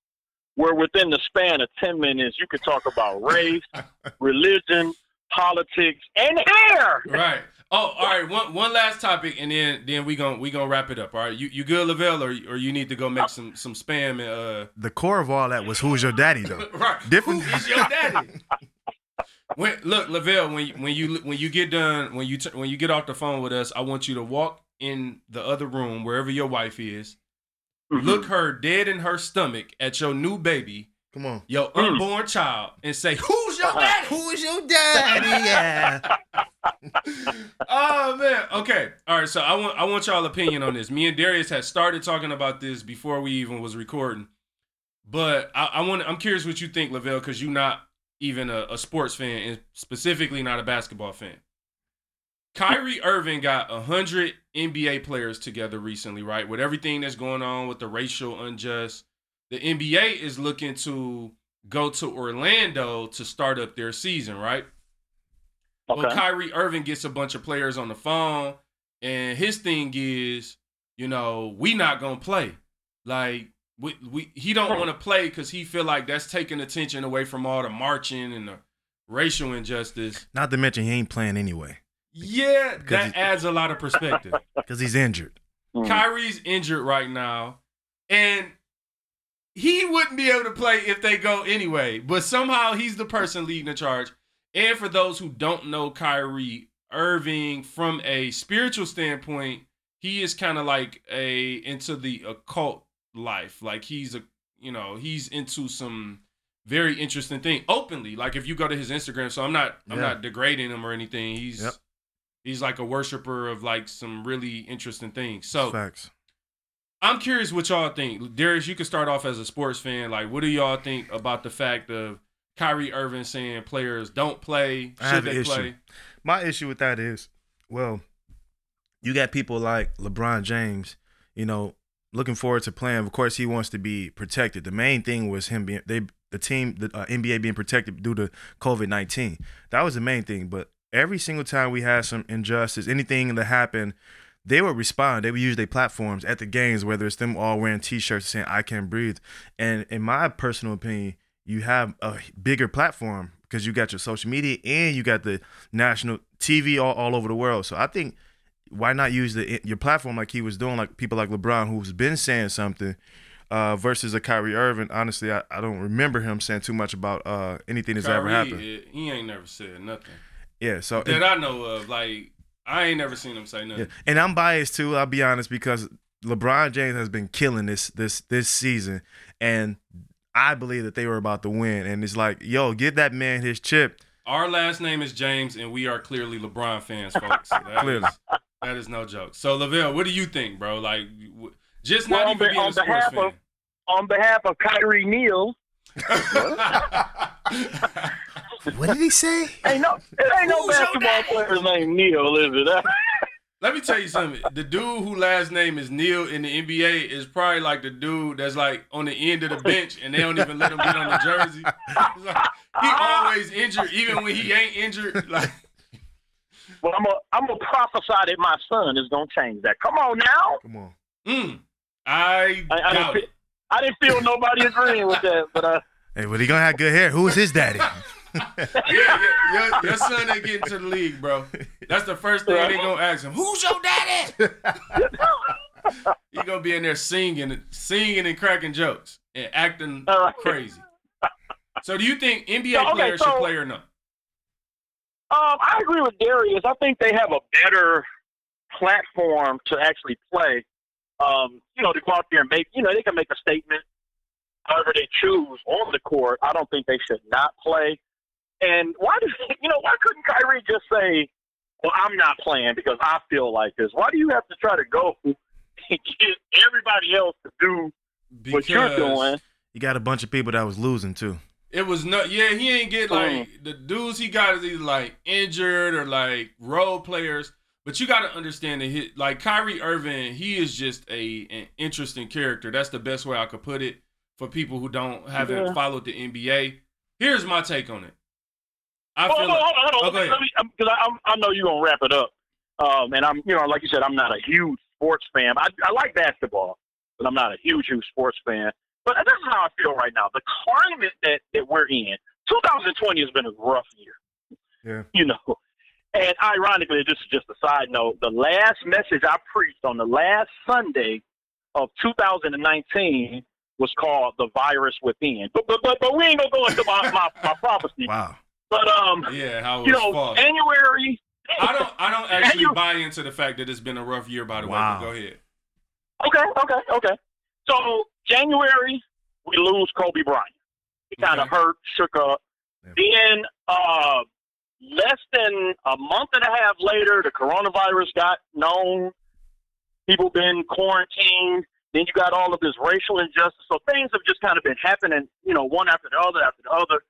where within the span of ten minutes you could talk about race, religion, politics, and hair? right. Oh, all right. One one last topic, and then then we gon' we gonna wrap it up. All right. You you good, Lavelle, or or you need to go make some some spam and uh. The core of all that was who's your daddy though. right. Different- Who is your daddy? when look, Lavelle, when you, when you when you get done when you t- when you get off the phone with us, I want you to walk in the other room wherever your wife is. Mm-hmm. Look her dead in her stomach at your new baby. Come on. your Mm. unborn child and say, "Who's your daddy?" Who's your daddy? Yeah. oh man. Okay. All right. So I want I want y'all opinion on this. Me and Darius had started talking about this before we even was recording, but I, I want I'm curious what you think, Lavelle, because you're not even a, a sports fan and specifically not a basketball fan. Kyrie Irving got a hundred NBA players together recently, right? With everything that's going on with the racial unjust, the NBA is looking to go to Orlando to start up their season, right? Well, Kyrie Irving gets a bunch of players on the phone, and his thing is, you know, we not gonna play. Like we, we he don't want to play because he feel like that's taking attention away from all the marching and the racial injustice. Not to mention he ain't playing anyway Yeah, that he- adds a lot of perspective. because he's injured. Mm. Kyrie's injured right now, and he wouldn't be able to play if they go anyway. But somehow he's the person leading the charge. And for those who don't know Kyrie Irving from a spiritual standpoint, he is kind of like a into the occult life. Like he's a you know he's into some very interesting thing openly. Like if you go to his Instagram, so I'm not I'm Yeah. not degrading him or anything. He's Yep. he's like a worshiper of like some really interesting things. So Facts. I'm curious what y'all think. Darius, you can start off as a sports fan. Like, what do y'all think about the fact of Kyrie Irving saying players don't play? I have Should an issue. play? My issue with that is, well, you got people like LeBron James, you know, looking forward to playing. Of course, he wants to be protected. The main thing was him being they the team, the uh, NBA being protected due to COVID nineteen. That was the main thing. But every single time we had some injustice, anything that happened, they would respond. They would use their platforms at the games, whether it's them all wearing T-shirts saying "I can breathe." And in my personal opinion, you have a bigger platform because you got your social media and you got the national TV all, all over the world. So I think why not use the your platform like he was doing, like people like LeBron who's been saying something. Uh, versus a Kyrie Irving, honestly, I, I don't remember him saying too much about uh, anything that's ever happened. eh, He ain't never said nothing Yeah, so that I know of. Like I ain't never seen him say nothing. Yeah. And I'm biased too, I'll be honest, because LeBron James has been killing this this this season. And I believe that they were about to win. And it's like, yo, give that man his chip. Our last name is James, and we are clearly LeBron fans, folks. That Clearly. is- that is no joke. So, Lavelle, what do you think, bro? Like, just Well, not even being on a sports behalf fan. of- On behalf of Kyrie Neal, What did he say? ain't no, it ain't no Who's your basketball daddy? player's name Neal, is it? Let me tell you something. The dude who last name is Neil in the NBA is probably like the dude that's like on the end of the bench and they don't even let him get on the jersey. Like, he always injured, even when he ain't injured. Like, well, I'm gonna I'm gonna prophesy that my son is gonna change that. Come on now. Come on. mm, I, I, I, didn't, it. I didn't feel nobody agreeing with that, but uh, Hey, but he gonna have good hair. Who's his daddy? Yeah, yeah, your, your son ain't getting to the league, bro. That's the first thing they gonna ask him. Who's your daddy? he gonna be in there singing, singing and cracking jokes and acting right. crazy. So, do you think NBA So, okay, players so- should play or not? Um, I agree with Darius. I think they have a better platform to actually play. Um, you know, to go out there and make, you know, they can make a statement however they choose on the court. I don't think they should not play. And why do you know? Why couldn't Kyrie just say, "Well, I'm not playing because I feel like this"? Why do you have to try to go and get everybody else to do what you're doing? You got a bunch of people that was losing too. It was not. Yeah, he ain't get mm. like the dudes he got is either like injured or like role players. But you got to understand that he, like Kyrie Irving, he is just a an interesting character. That's the best way I could put it for people who don't haven't Yeah. followed the NBA. Here's my take on it. I Hold feel on, like, hold on, hold on. go ahead. Because I, I'm- I know you're gonna wrap it up. Um, and I'm, you know, like you said, I'm not a huge sports fan. I, I like basketball, but I'm not a huge, huge sports fan. But this is how I feel right now. The climate that, that we're in, 2020 has been a rough year. Yeah. You know, and ironically, this is just a side note. The last message I preached on the last Sunday of 2019 was called "The Virus Within." But but but, but we ain't gonna go into my, my, my prophecy. Wow. But um, yeah, how it you was know, false. January. I don't. I don't actually you- buy into the fact that it's been a rough year. By the Wow. way, go ahead. Okay, okay, okay. So January, we lose Kobe Bryant. He kind of Okay. hurt, shook up. Yeah. Then, uh, less than a month and a half later, the coronavirus got known. People been quarantined. Then you got all of this racial injustice. So things have just kind of been happening, you know, one after the other after the other.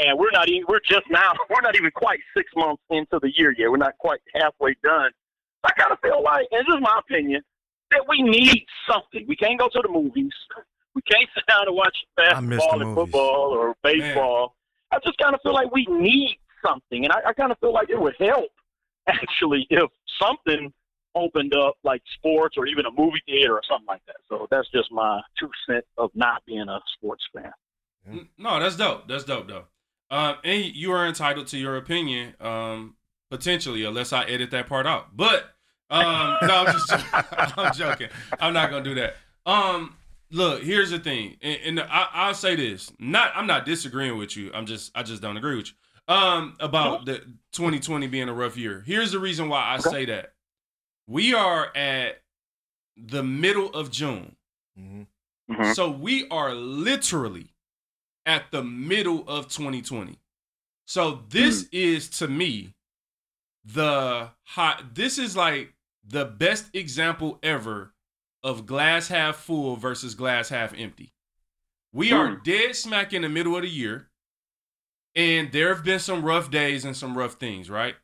And we're not even, we're just now, we're not even quite six months into the year yet. We're not quite halfway done. I kind of feel like, and this is my opinion, that we need something. We can't go to the movies. We can't sit down and watch basketball and football or baseball. I just kind of feel like we need something, and I, I kind of feel like it would help actually if something opened up like sports or even a movie theater or something like that. So that's just my two cents of not being a sports fan. N- No, that's dope. That's dope, though. Um, and you are entitled to your opinion, um, potentially, unless I edit that part out. But um, no, I'm just I'm joking. I'm not gonna do that. Um, look, here's the thing, and, and I, I'll say this: not I'm not disagreeing with you. I'm just I just don't agree with you. Um, about the 2020 being a rough year. Here's the reason why I say that. We are at the middle of June. hmm Mhm. So we are literally at the middle of 2020. So this is to me the hot this is like the best example ever of glass half full versus glass half empty. We are dead smack in the middle of the year and there have been some rough days and some rough things, right?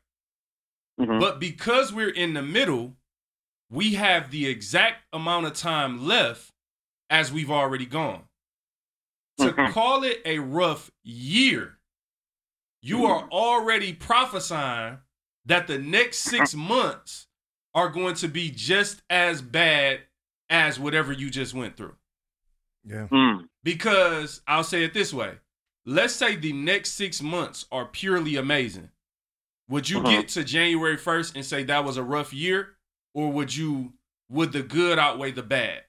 Mhm. But because we're in the middle, we have the exact amount of time left as we've already gone. To Mhm. call it a rough year, you are already prophesying that the next six months are going to be just as bad as whatever you just went through. Yeah. Mm. Because I'll say it this way let's say the next six months are purely amazing. Would you Uh-huh. get to January 1st and say that was a rough year? Or would you would the good outweigh the bad?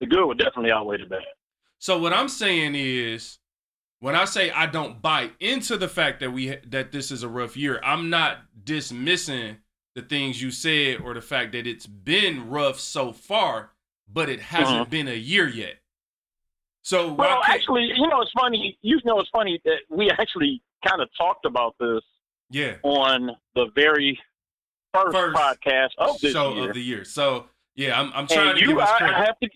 The good would definitely outweigh the bad. So what I'm saying is, when I say I don't buy into the fact that we that this is a rough year, I'm not dismissing the things you said or the fact that it's been rough so far, but it hasn't Uh-huh. been a year yet. So Well, actually, you know, it's funny. You know, it's funny that we actually kind of talked about this yeah, on the very first, First podcast of this show year. of the year. So yeah, I'm I'm trying and to you, us I, credit. I have to,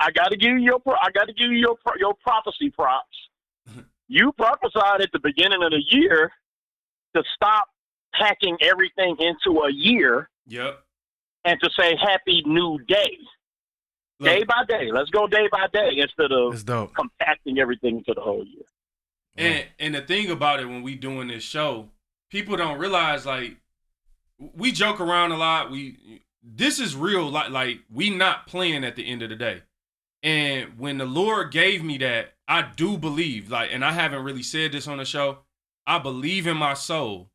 I got to give you your, I got to give you your, your prophecy props. you prophesied at the beginning of the year to stop packing everything into a year yep. and to say Happy New Day, Look, day by day. Let's go day by day instead of It's compacting everything into the whole year. And and the thing about it when we doing this show, people don't realize like we joke around a lot. We this is real like like we not playing at the end of the day. And when the Lord gave me that, I do believe like and I haven't really said this on the show. I believe in my soul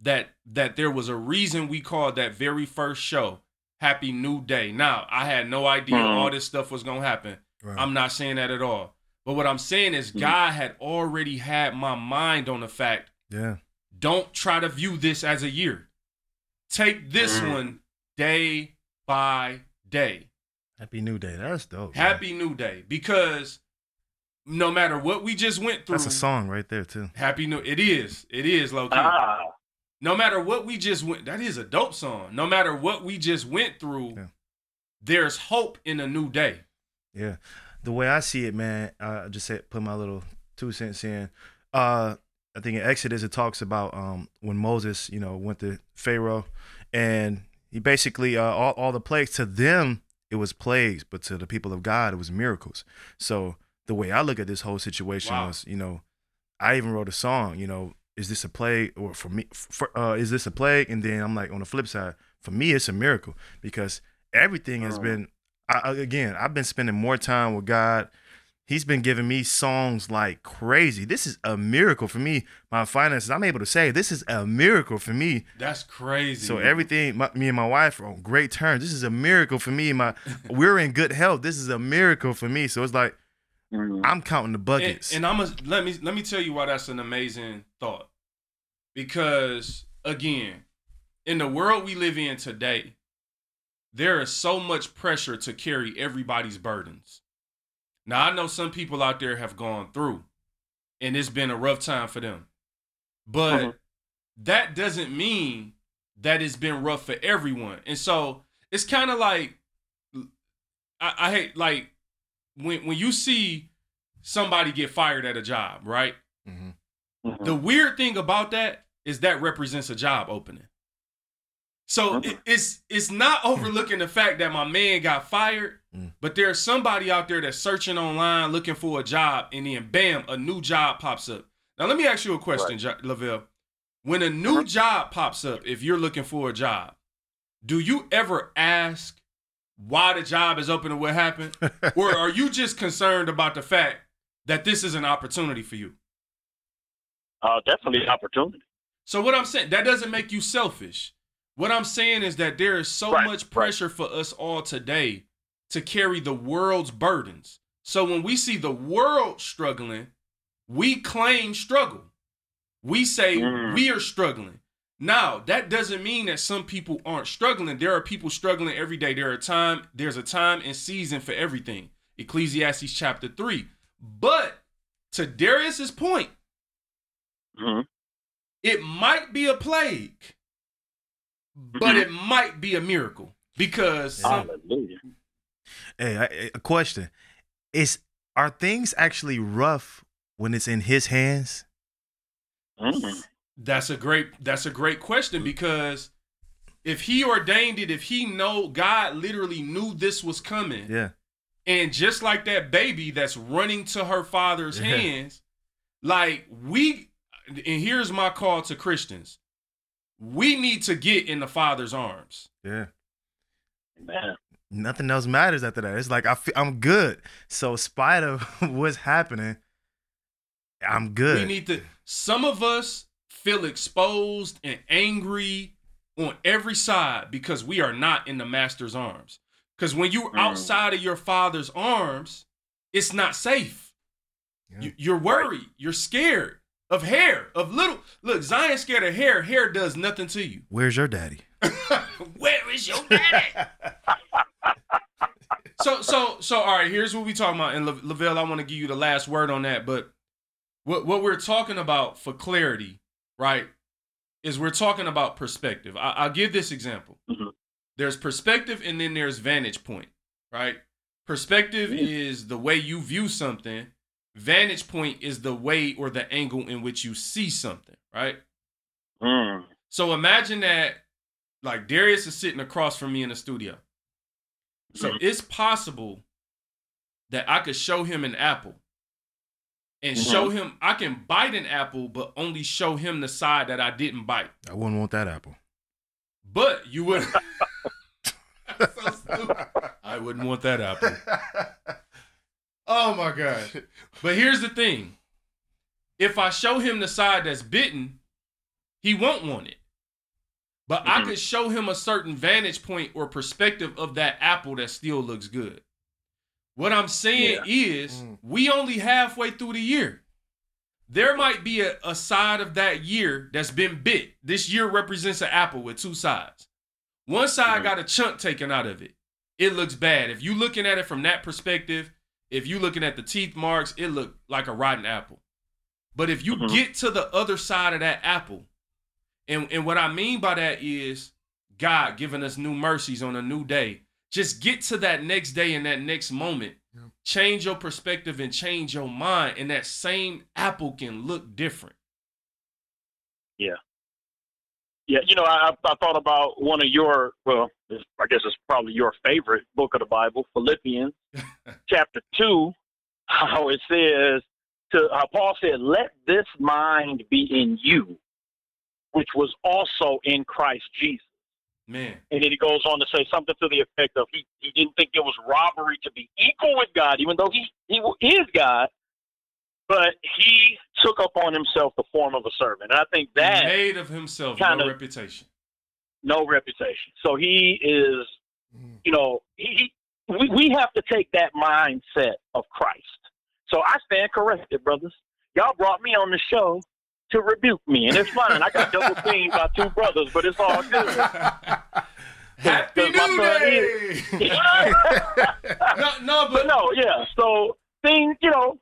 that that there was a reason we called that very first show Happy New Day. Now, I had no idea Mhm. all this stuff was going to happen. Right. I'm not saying that at all. But what I'm saying is, Mhm. God had already had my mind on the fact yeah. don't try to view this as a year. Take this Mhm. one day by day. Happy New Day. That's dope. man. Happy New Day. Because no matter what we just went through, That's a song right there too. Happy New It is. It is low key. Ah, No matter what we just went, that is a dope song. No matter what we just went through, Yeah. there's hope in a new day. Yeah. The way I see it, man, I just said put my little two cents in. Uh I think in Exodus it talks about um when Moses, you know, went to Pharaoh and he basically uh all, all the plagues to them it was plagues, but to the people of God it was miracles. So the way I look at this whole situation Wow. was, you know, I even wrote a song, you know, is this a plague or for me for, uh is this a plague and then I'm like on the flip side, for me it's a miracle because everything has been I- again, I've been spending more time with God. He's been giving me songs like crazy. This is a miracle for me. My finances, I'm able to say this is a miracle for me. That's crazy. So everything, my, me and my wife are on great terms. This is a miracle for me. My, we're in good health. This is a miracle for me. So it's like mm, I'm counting the and, buckets. and I'm a, let me let me tell you why that's an amazing thought. Because again, in the world we live in today, there is so much pressure to carry everybody's burdens. Now I know some people out there have gone through, and it's been a rough time for them, but Mhm. that doesn't mean that it's been rough for everyone. And so it's kind of like I, I hate like when when you see somebody get fired at a job, right? Mhm. mhm. The weird thing about that is that represents a job opening. So it, it's it's not overlooking the fact that my man got fired, Mm. but there's somebody out there that's searching online looking for a job, and then bam, a new job pops up. Now let me ask you a question, ja- Lavelle. When a new job pops up, if you're looking for a job, do you ever ask why the job is open and what happened, or are you just concerned about the fact that this is an opportunity for you? uh, definitely an opportunity. So what I'm saying, that doesn't make you selfish. What I'm saying is that there is so Right, much right. pressure for us all today to carry the world's burdens. So when we see the world struggling, we claim struggle. We say Mm. we are struggling. Now, that doesn't mean that some people aren't struggling. There are people struggling every day. There are time, there's a time and season for everything. Ecclesiastes chapter 3. But to Darius's point, hmm it might be a plague, but Mhm. it might be a miracle because some- Hallelujah. hey, I- a question: Is are things actually rough when it's in His hands? Mhm. that's a great that's a great question because if he ordained it, if he know God literally knew this was coming, Yeah, and just like that baby that's running to her father's Yeah. hands, like we and here's my call to Christians. We need to get in the father's arms. yeah. Man. nothing else matters after that. It's like I feel, I'm good. So spite of what's happening, I'm good. We need to. Some of us feel exposed and angry on every side because we are not in the master's arms. Because when you're Mm. outside of your father's arms, it's not safe. Yeah. You, you're worried. You're scared of hair, of little. Look, Zion's scared of hair. Hair does nothing to you. Where's your daddy? Where is your daddy? so, so, so, all right. Here's what we talking about. And La- Lavelle, I want to give you the last word on that. But what what we're talking about for clarity, right, is we're talking about perspective. I, I'll give this example. Mhm. There's perspective, and then there's vantage point, right? Perspective is the way you view something. Vantage point is the way or the angle in which you see something, right? Mm. So imagine that like Darius is sitting across from me in the studio. So Mhm. it's possible that I could show him an apple and Mhm. show him I can bite an apple, but only show him the side that I didn't bite. I wouldn't want that apple. But you would so stupid. I wouldn't want that apple. Oh my god. But here's the thing. If I show him the side that's bitten, he won't want it. But I Mhm. could show him a certain vantage point or perspective of that apple that still looks good. What I'm saying is, Mm. we only halfway through the year. There might be a, a side of that year that's been bit. This year represents an apple with two sides. One side Mhm. got a chunk taken out of it. It looks bad. If you looking at it from that perspective, if you looking at the teeth marks, it look like a rotten apple. But if you Mhm. get to the other side of that apple, and, and what I mean by that is God giving us new mercies on a new day. Just get to that next day and that next moment. Yeah. Change your perspective and change your mind, and that same apple can look different. Yeah, you know, I, I thought about one of your, well, I guess it's probably your favorite book of the Bible, Philippians, chapter 2, how it says, to how Paul said, let this mind be in you, which was also in Christ Jesus. Man, And then he goes on to say something to the effect of he, he didn't think it was robbery to be equal with God, even though he, he is God, but he took upon himself the form of a servant. And I think that he made of himself no reputation. no reputation. So he is, Mm. you know, he, he we, we have to take that mindset of Christ. So I stand corrected, brothers. Y'all brought me on the show to rebuke me, and it's fine. I got double teamed by two brothers, but it's all good. Happy New Day! no, no, but but no, yeah. So things, you know,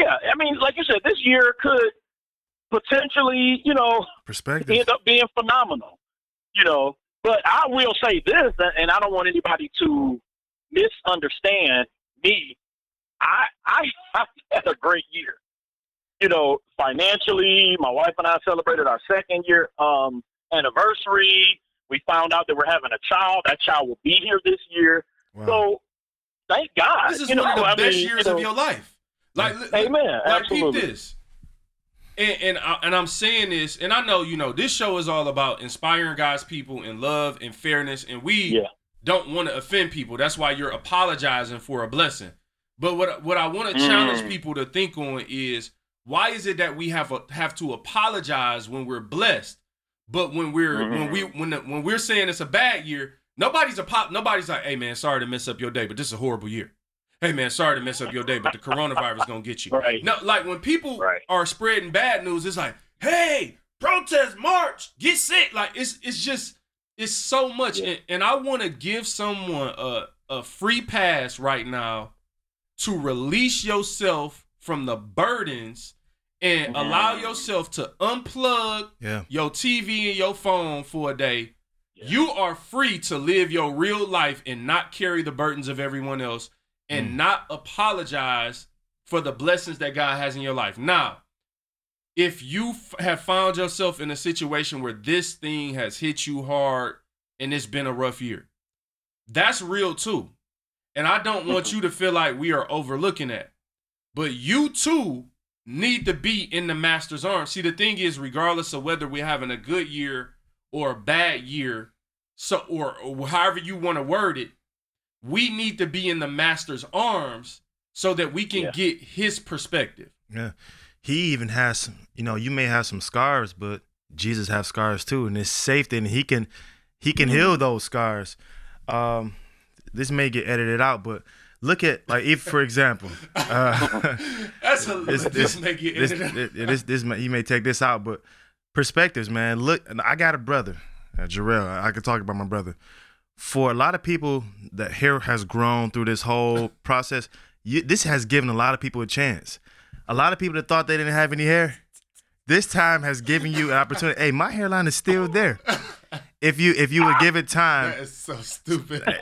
yeah. I mean, like you said, this year could potentially, you know, Perspective. end up being phenomenal. You know, but I will say this, and I don't want anybody to misunderstand me. I I I've had a great year. You know, financially, my wife and I celebrated our second year um, anniversary. We found out that we're having a child. That child will be here this year. Wow. So, thank God. this is you know, one of the I best mean, years you of your life. Like, li- Amen. like keep this. And and, I, and I'm saying this, and I know you know this show is all about inspiring God's people in love and fairness, and we Yeah. don't want to offend people. That's why you're apologizing for a blessing. But what what I want to Mm. challenge people to think on is why is it that we have a, have to apologize when we're blessed, but when we're when we when the, when we're saying it's a bad year, nobody's a pop, nobody's like, hey man, sorry to mess up your day, but this is a horrible year. Hey man, sorry to mess up your day, but the coronavirus gonna get you. Right. No, like when people Right. are spreading bad news, it's like, hey, protest, march, get sick. Like it's it's just it's so much, Yeah. and, and I want to give someone a a free pass right now to release yourself from the burdens and Mhm. allow yourself to unplug yeah. your TV and your phone for a day. Yeah. You are free to live your real life and not carry the burdens of everyone else and Mm. not apologize for the blessings that God has in your life. Now, if you f- have found yourself in a situation where this thing has hit you hard and it's been a rough year, that's real too. And I don't want you to feel like we are overlooking that. But you too need to be in the master's arms. See, the thing is, regardless of whether we're having a good year or a bad year, so or, or however you want to word it, we need to be in the master's arms so that we can Yeah. get his perspective. Yeah. he even has some, you know, you may have some scars, but Jesus have scars too, and it's safe and he can he can heal those scars. Um, this may get edited out, but look at like if for example, uh, That's a this this, this make it this, this, this, this may- you may take this out, but perspectives, man. Look, I got a brother, uh, Jarrell. I, I could talk about my brother. For a lot of people, that hair has grown through this whole process. You, this has given a lot of people a chance. A lot of people that thought they didn't have any hair, this time has given you an opportunity. Hey, my hairline is still there. If you if you would give it time, That is so stupid. Eh,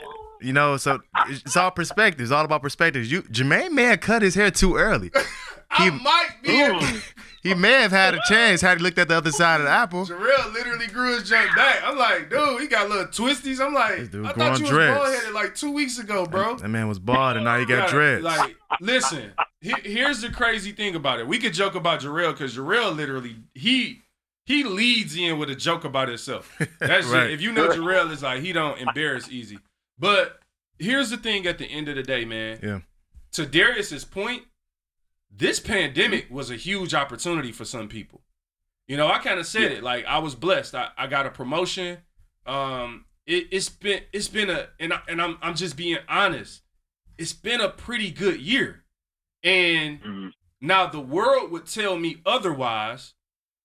you know, so it's all perspectives. All about perspectives. You Jermaine may have cut his hair too early. I might be. He may have had a chance had he looked at the other side of the apple. Jarrell literally grew his junk back. I'm like, dude, he got little twisties. I'm like, I thought you was bald headed like two weeks ago, bro. That man was bald and now he got Yeah, dreads. Like, listen, he- here's the crazy thing about it. We could joke about Jarrell because Jarrell literally he he leads in with a joke about himself. That's Right. it. If you know Jarrell is like he don't embarrass easy. But here's the thing: at the end of the day, man. Yeah. To Darius's point, this pandemic was a huge opportunity for some people. You know, I kind of said it like I was blessed. I, I got a promotion. Um, it, it's been it's been a and I, and I'm I'm just being honest. It's been a pretty good year, and Mhm. now the world would tell me otherwise.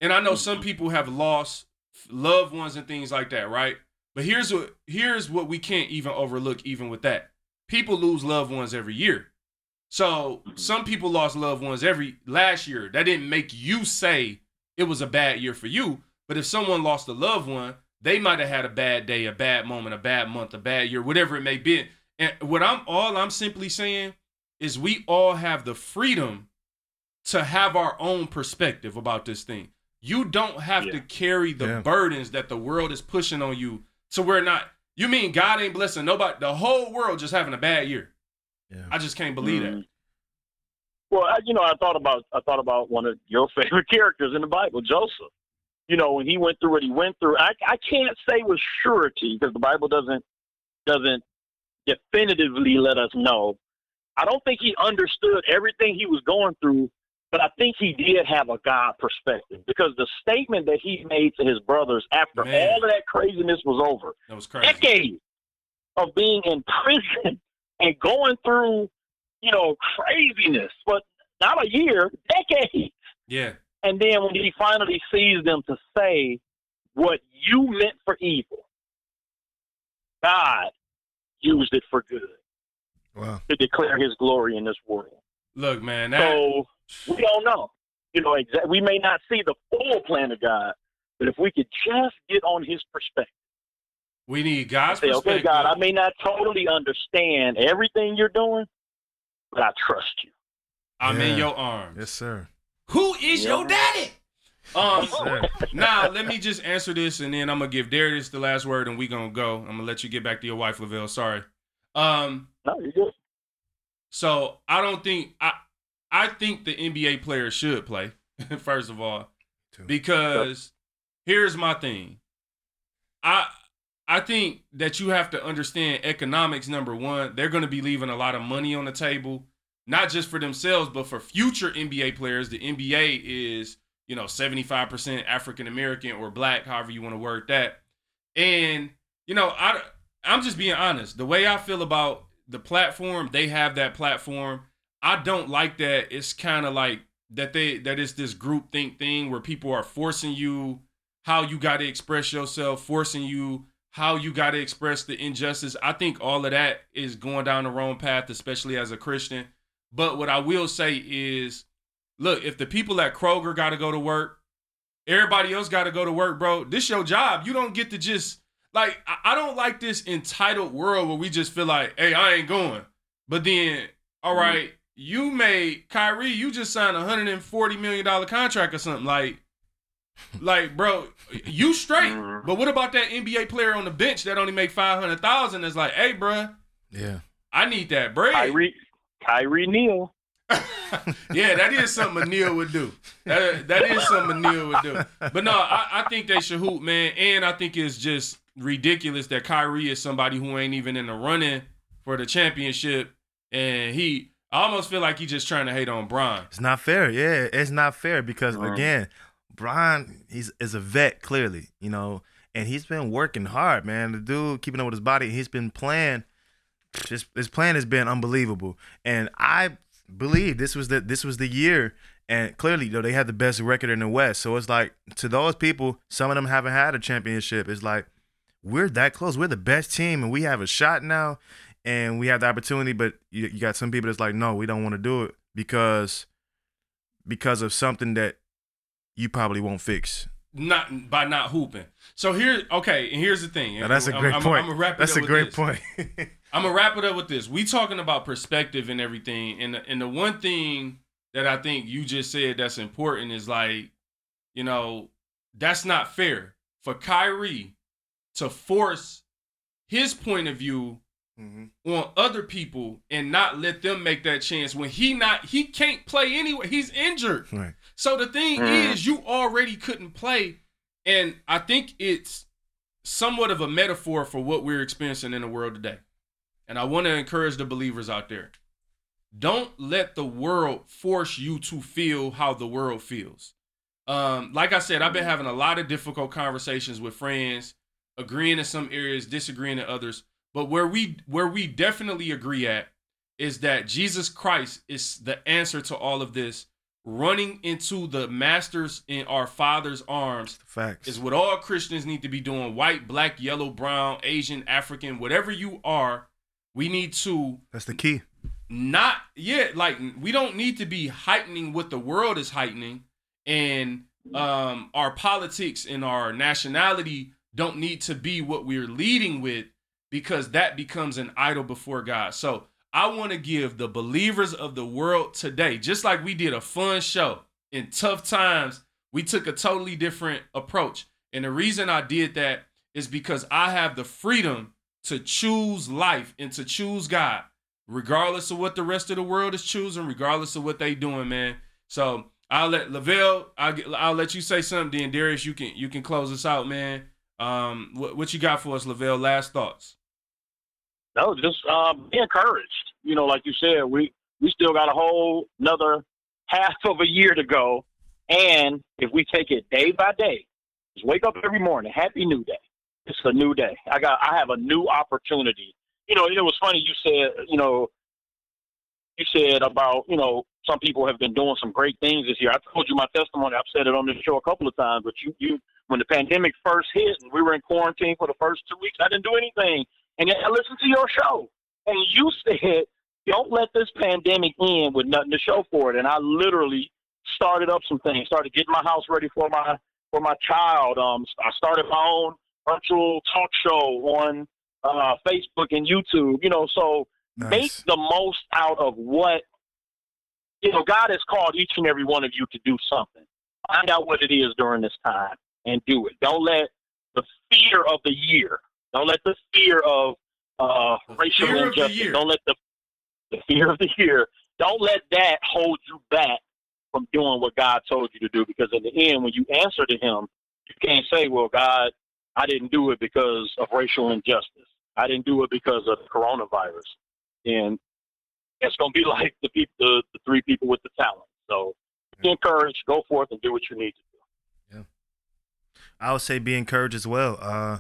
And I know some people have lost loved ones and things like that, right? But here's what here's what we can't even overlook even with that. People lose loved ones every year. So mm-hmm. some people lost loved ones every last year. That didn't make you say it was a bad year for you. But if someone lost a loved one, they might have had a bad day, a bad moment, a bad month, a bad year, whatever it may be. And what I'm all I'm simply saying is we all have the freedom to have our own perspective about this thing. You don't have to carry the Yeah. burdens that the world is pushing on you. So we're not. You mean God ain't blessing nobody? The whole world just having a bad year. Yeah. I just can't believe that. Mhm. Well, I, you know, I thought about I thought about one of your favorite characters in the Bible, Joseph. You know, when he went through what he went through, I I can't say with surety because the Bible doesn't doesn't definitively let us know. I don't think he understood everything he was going through, but I think he did have a God perspective because the statement that he made to his brothers after Man. all of that craziness was over, That was crazy. decades of being in prison and going through, you know, craziness, but not a year, decades. Yeah. And then when he finally sees them to say what you meant for evil, God used it for good Wow. to declare his glory in this world. Look, man. That, So we don't know. You know, exa- we may not see the full plan of God, but if we could just get on his perspective, we need God's say, perspective. okay, God, I may not totally understand everything you're doing, but I trust you. I'm in your arms. Yes, sir. Who is your daddy? Um, Sir. now let me just answer this, and then I'm gonna give Darius the last word, and we gonna go. I'm gonna let you get back to your wife, Lavelle. Sorry. Um, No, you're good. so I don't think I I think the NBA players should play first of all Too. because here's my thing. I I think that you have to understand economics number 1. They're going to be leaving a lot of money on the table not just for themselves but for future NBA players. The NBA is, you know, 75% African American or black, however you want to word that. And you know, I I'm just being honest. The way I feel about the platform, they have that platform. I don't like that. It's kind of like that they that it's this group think thing where people are forcing you how you got to express yourself, forcing you how you got to express the injustice. I think all of that is going down the wrong path, especially as a Christian. But what I will say is, look, if the people at Kroger got to go to work, everybody else got to go to work, bro. This your job. You don't get to just like I, don't like this entitled world where we just feel like, hey, I ain't going. But then, all right, mm-hmm. you made Kyrie, you just signed a hundred and forty million dollar contract or something. Like, like, bro, you straight. Mhm. But what about that NBA player on the bench that only make five hundred thousand? That's like, hey, bro, Yeah. I need that bread. Kyrie, Kyrie Neal. yeah, that is something a Neil would do. That, that is something a Neil would do. But no, I, I think they should hoop, man. And I think it's just ridiculous that Kyrie is somebody who ain't even in the running for the championship. And he, I almost feel like he's just trying to hate on Bron. It's not fair. Yeah, it's not fair because Mhm. again, Brian he's is a vet clearly, you know, and he's been working hard, man. The dude keeping up with his body, he's been playing. His his plan has been unbelievable, and I believe this was the this was the year. And clearly, though, they had the best record in the West. So it's like to those people, some of them haven't had a championship. It's like we're that close. We're the best team, and we have a shot now, and we have the opportunity. But you, you got some people that's like, no, we don't want to do it because because of something that you probably won't fix. Not by not hooping. So here, okay, and here's the thing. Now, that's a I'm- great I'm, point. I'm, gonna wrap it that's up a with great this. point. I'm gonna wrap it up with this. We talking about perspective and everything, and the, and the one thing that I think you just said that's important is like, you know, that's not fair for Kyrie to force his point of view Mhm. on other people and not let them make that chance when he not he can't play anyway. He's injured. Right. So the thing Mhm. is, you already couldn't play, and I think it's somewhat of a metaphor for what we're experiencing in the world today. And I want to encourage the believers out there. Don't let the world force you to feel how the world feels. Um, like I said, I've been having a lot of difficult conversations with friends, agreeing in some areas, disagreeing in others. But where we where we definitely agree at is that Jesus Christ is the answer to all of this. Running into the masters in our Father's arms Facts. is what all Christians need to be doing. White, black, yellow, brown, Asian, African, whatever you are, we need to That's the key. not yeah, like we don't need to be heightening what the world is heightening, and um our politics and our nationality don't need to be what we're leading with because that becomes an idol before God. So I want to give the believers of the world today, just like we did a fun show in tough times, we took a totally different approach. And the reason I did that is because I have the freedom to choose life and to choose God regardless of what the rest of the world is choosing, regardless of what they doing, man. So I'll let Lavelle, I'll I'll let you say something. Then Darius, you can you can close us out, man. Um, what what you got for us, Lavelle? Last thoughts. No, just um, be encouraged. You know, like you said, we we still got a whole another half of a year to go, and if we take it day by day, just wake up every morning, happy new day. It's a new day. I got I have a new opportunity. You know, it was funny you said, you know, you said about, you know, some people have been doing some great things this year. I told you my testimony. I've said it on this show a couple of times, but you you when the pandemic first hit and we were in quarantine for the first two weeks, I didn't do anything. And I listened to your show, and you said, "Don't let this pandemic end with nothing to show for it." And I literally started up some things, started getting my house ready for my for my child. Um, I started my own virtual talk show on uh, Facebook and YouTube. You know, so make the most out of what you know. God has called each and every one of you to do something. Find out what it is during this time and do it. Don't let the fear of the year. Don't let the fear of uh, The racial fear injustice. Don't let the the fear of the year. Don't let that hold you back from doing what God told you to do. Because in the end, when you answer to Him, you can't say, "Well, God, I didn't do it because of racial injustice. I didn't do it because of the coronavirus." And it's going to be like the people, the, the three people with the talent. So be encouraged, go forth, and do what you need to do. Yeah. I would say be encouraged as well. Uh,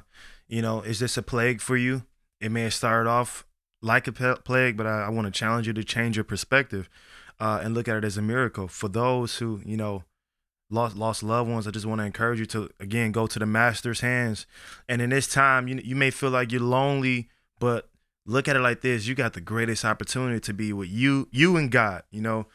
you know, is this a plague for you? It may have started off like a plague, but I, I want to challenge you to change your perspective uh, and look at it as a miracle. For those who, you know, lost lost loved ones, I just want to encourage you to again go to the Master's hands. And in this time, you you may feel like you're lonely, but look at it like this: you got the greatest opportunity to be with you, you and God. You know,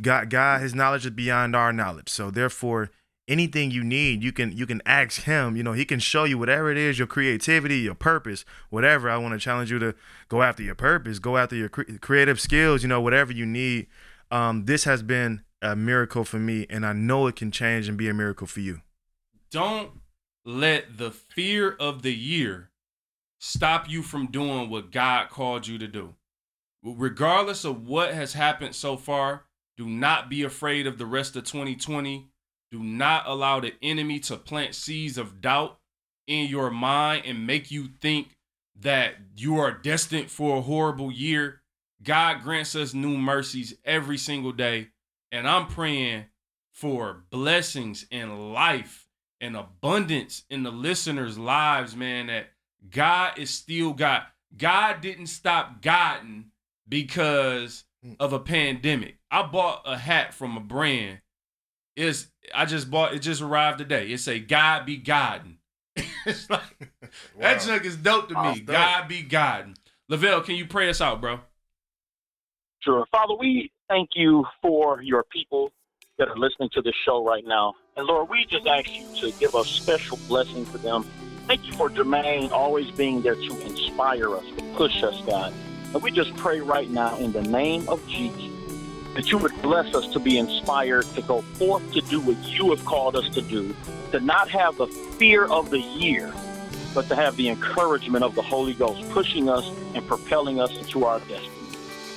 God, God, His knowledge is beyond our knowledge. So therefore, anything you need, you can you can ask Him. You know, He can show you whatever it is, your creativity, your purpose, whatever. I want to challenge you to go after your purpose, go after your cre- creative skills. You know, whatever you need. Um, this has been a miracle for me, and I know it can change and be a miracle for you. Don't let the fear of the year stop you from doing what God called you to do. Regardless of what has happened so far, do not be afraid of the rest of 2020. Do not allow the enemy to plant seeds of doubt in your mind and make you think that you are destined for a horrible year. God grants us new mercies every single day. And I'm praying for blessings in life and abundance in the listeners' lives, man, that God is still God. God didn't stop guiding because hmm. of a pandemic. I bought a hat from a brand. It's I just bought it just arrived today. It's a God be guiding. it's like that junk is dope to me. dope. God be guiding. Lavelle, can you pray us out, bro? Sure. Father, we thank you for your people that are listening to this show right now. And Lord, we just ask you to give a special blessing to them. Thank you for Jermaine always being there to inspire us, to push us, God. And we just pray right now in the name of Jesus that you would bless us to be inspired to go forth to do what you have called us to do, to not have the fear of the year, but to have the encouragement of the Holy Ghost pushing us and propelling us into our destiny.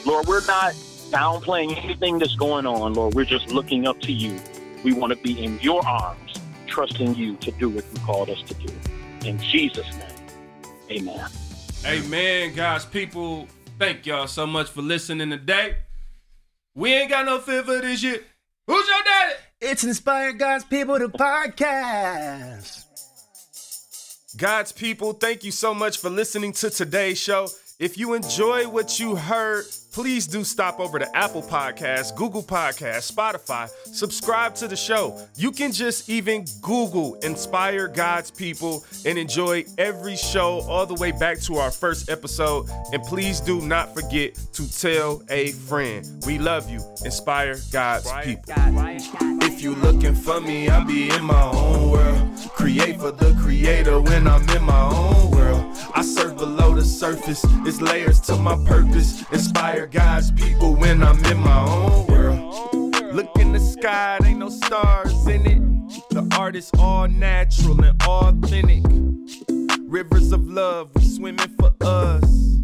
Lord, we're not downplaying anything that's going on, Lord. We're just looking up to you. We want to be in your arms, trusting you to do what you called us to do. In Jesus' name, amen. Amen, God's people. Thank y'all so much for listening today. We ain't got no fear for this shit. Who's your daddy? It's Inspired God's People, to podcast. God's people, thank you so much for listening to today's show. If you enjoy what you heard, please do stop over to Apple Podcasts, Google Podcasts, Spotify. Subscribe to the show. You can just even Google Inspire God's People and enjoy every show all the way back to our first episode. And please do not forget to tell a friend. We love you. Inspire God's people. If you looking for me, I be in my own world. Create for the creator when I'm in my own world. I serve below the surface, it's layers to my purpose. Inspire God's people when I'm in my own world. Look in the sky, ain't no stars in it. The art is all natural and authentic. Rivers of love, we swimming for us.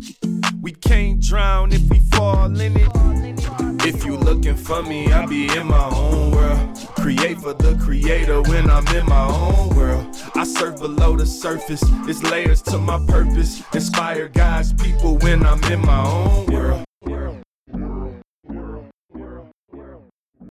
We can't drown if we fall in it. If you looking for me, I be in my own world. Create for the creator when I'm in my own world. I surf below the surface, it's layers to my purpose. Inspire God's people when I'm in my own world.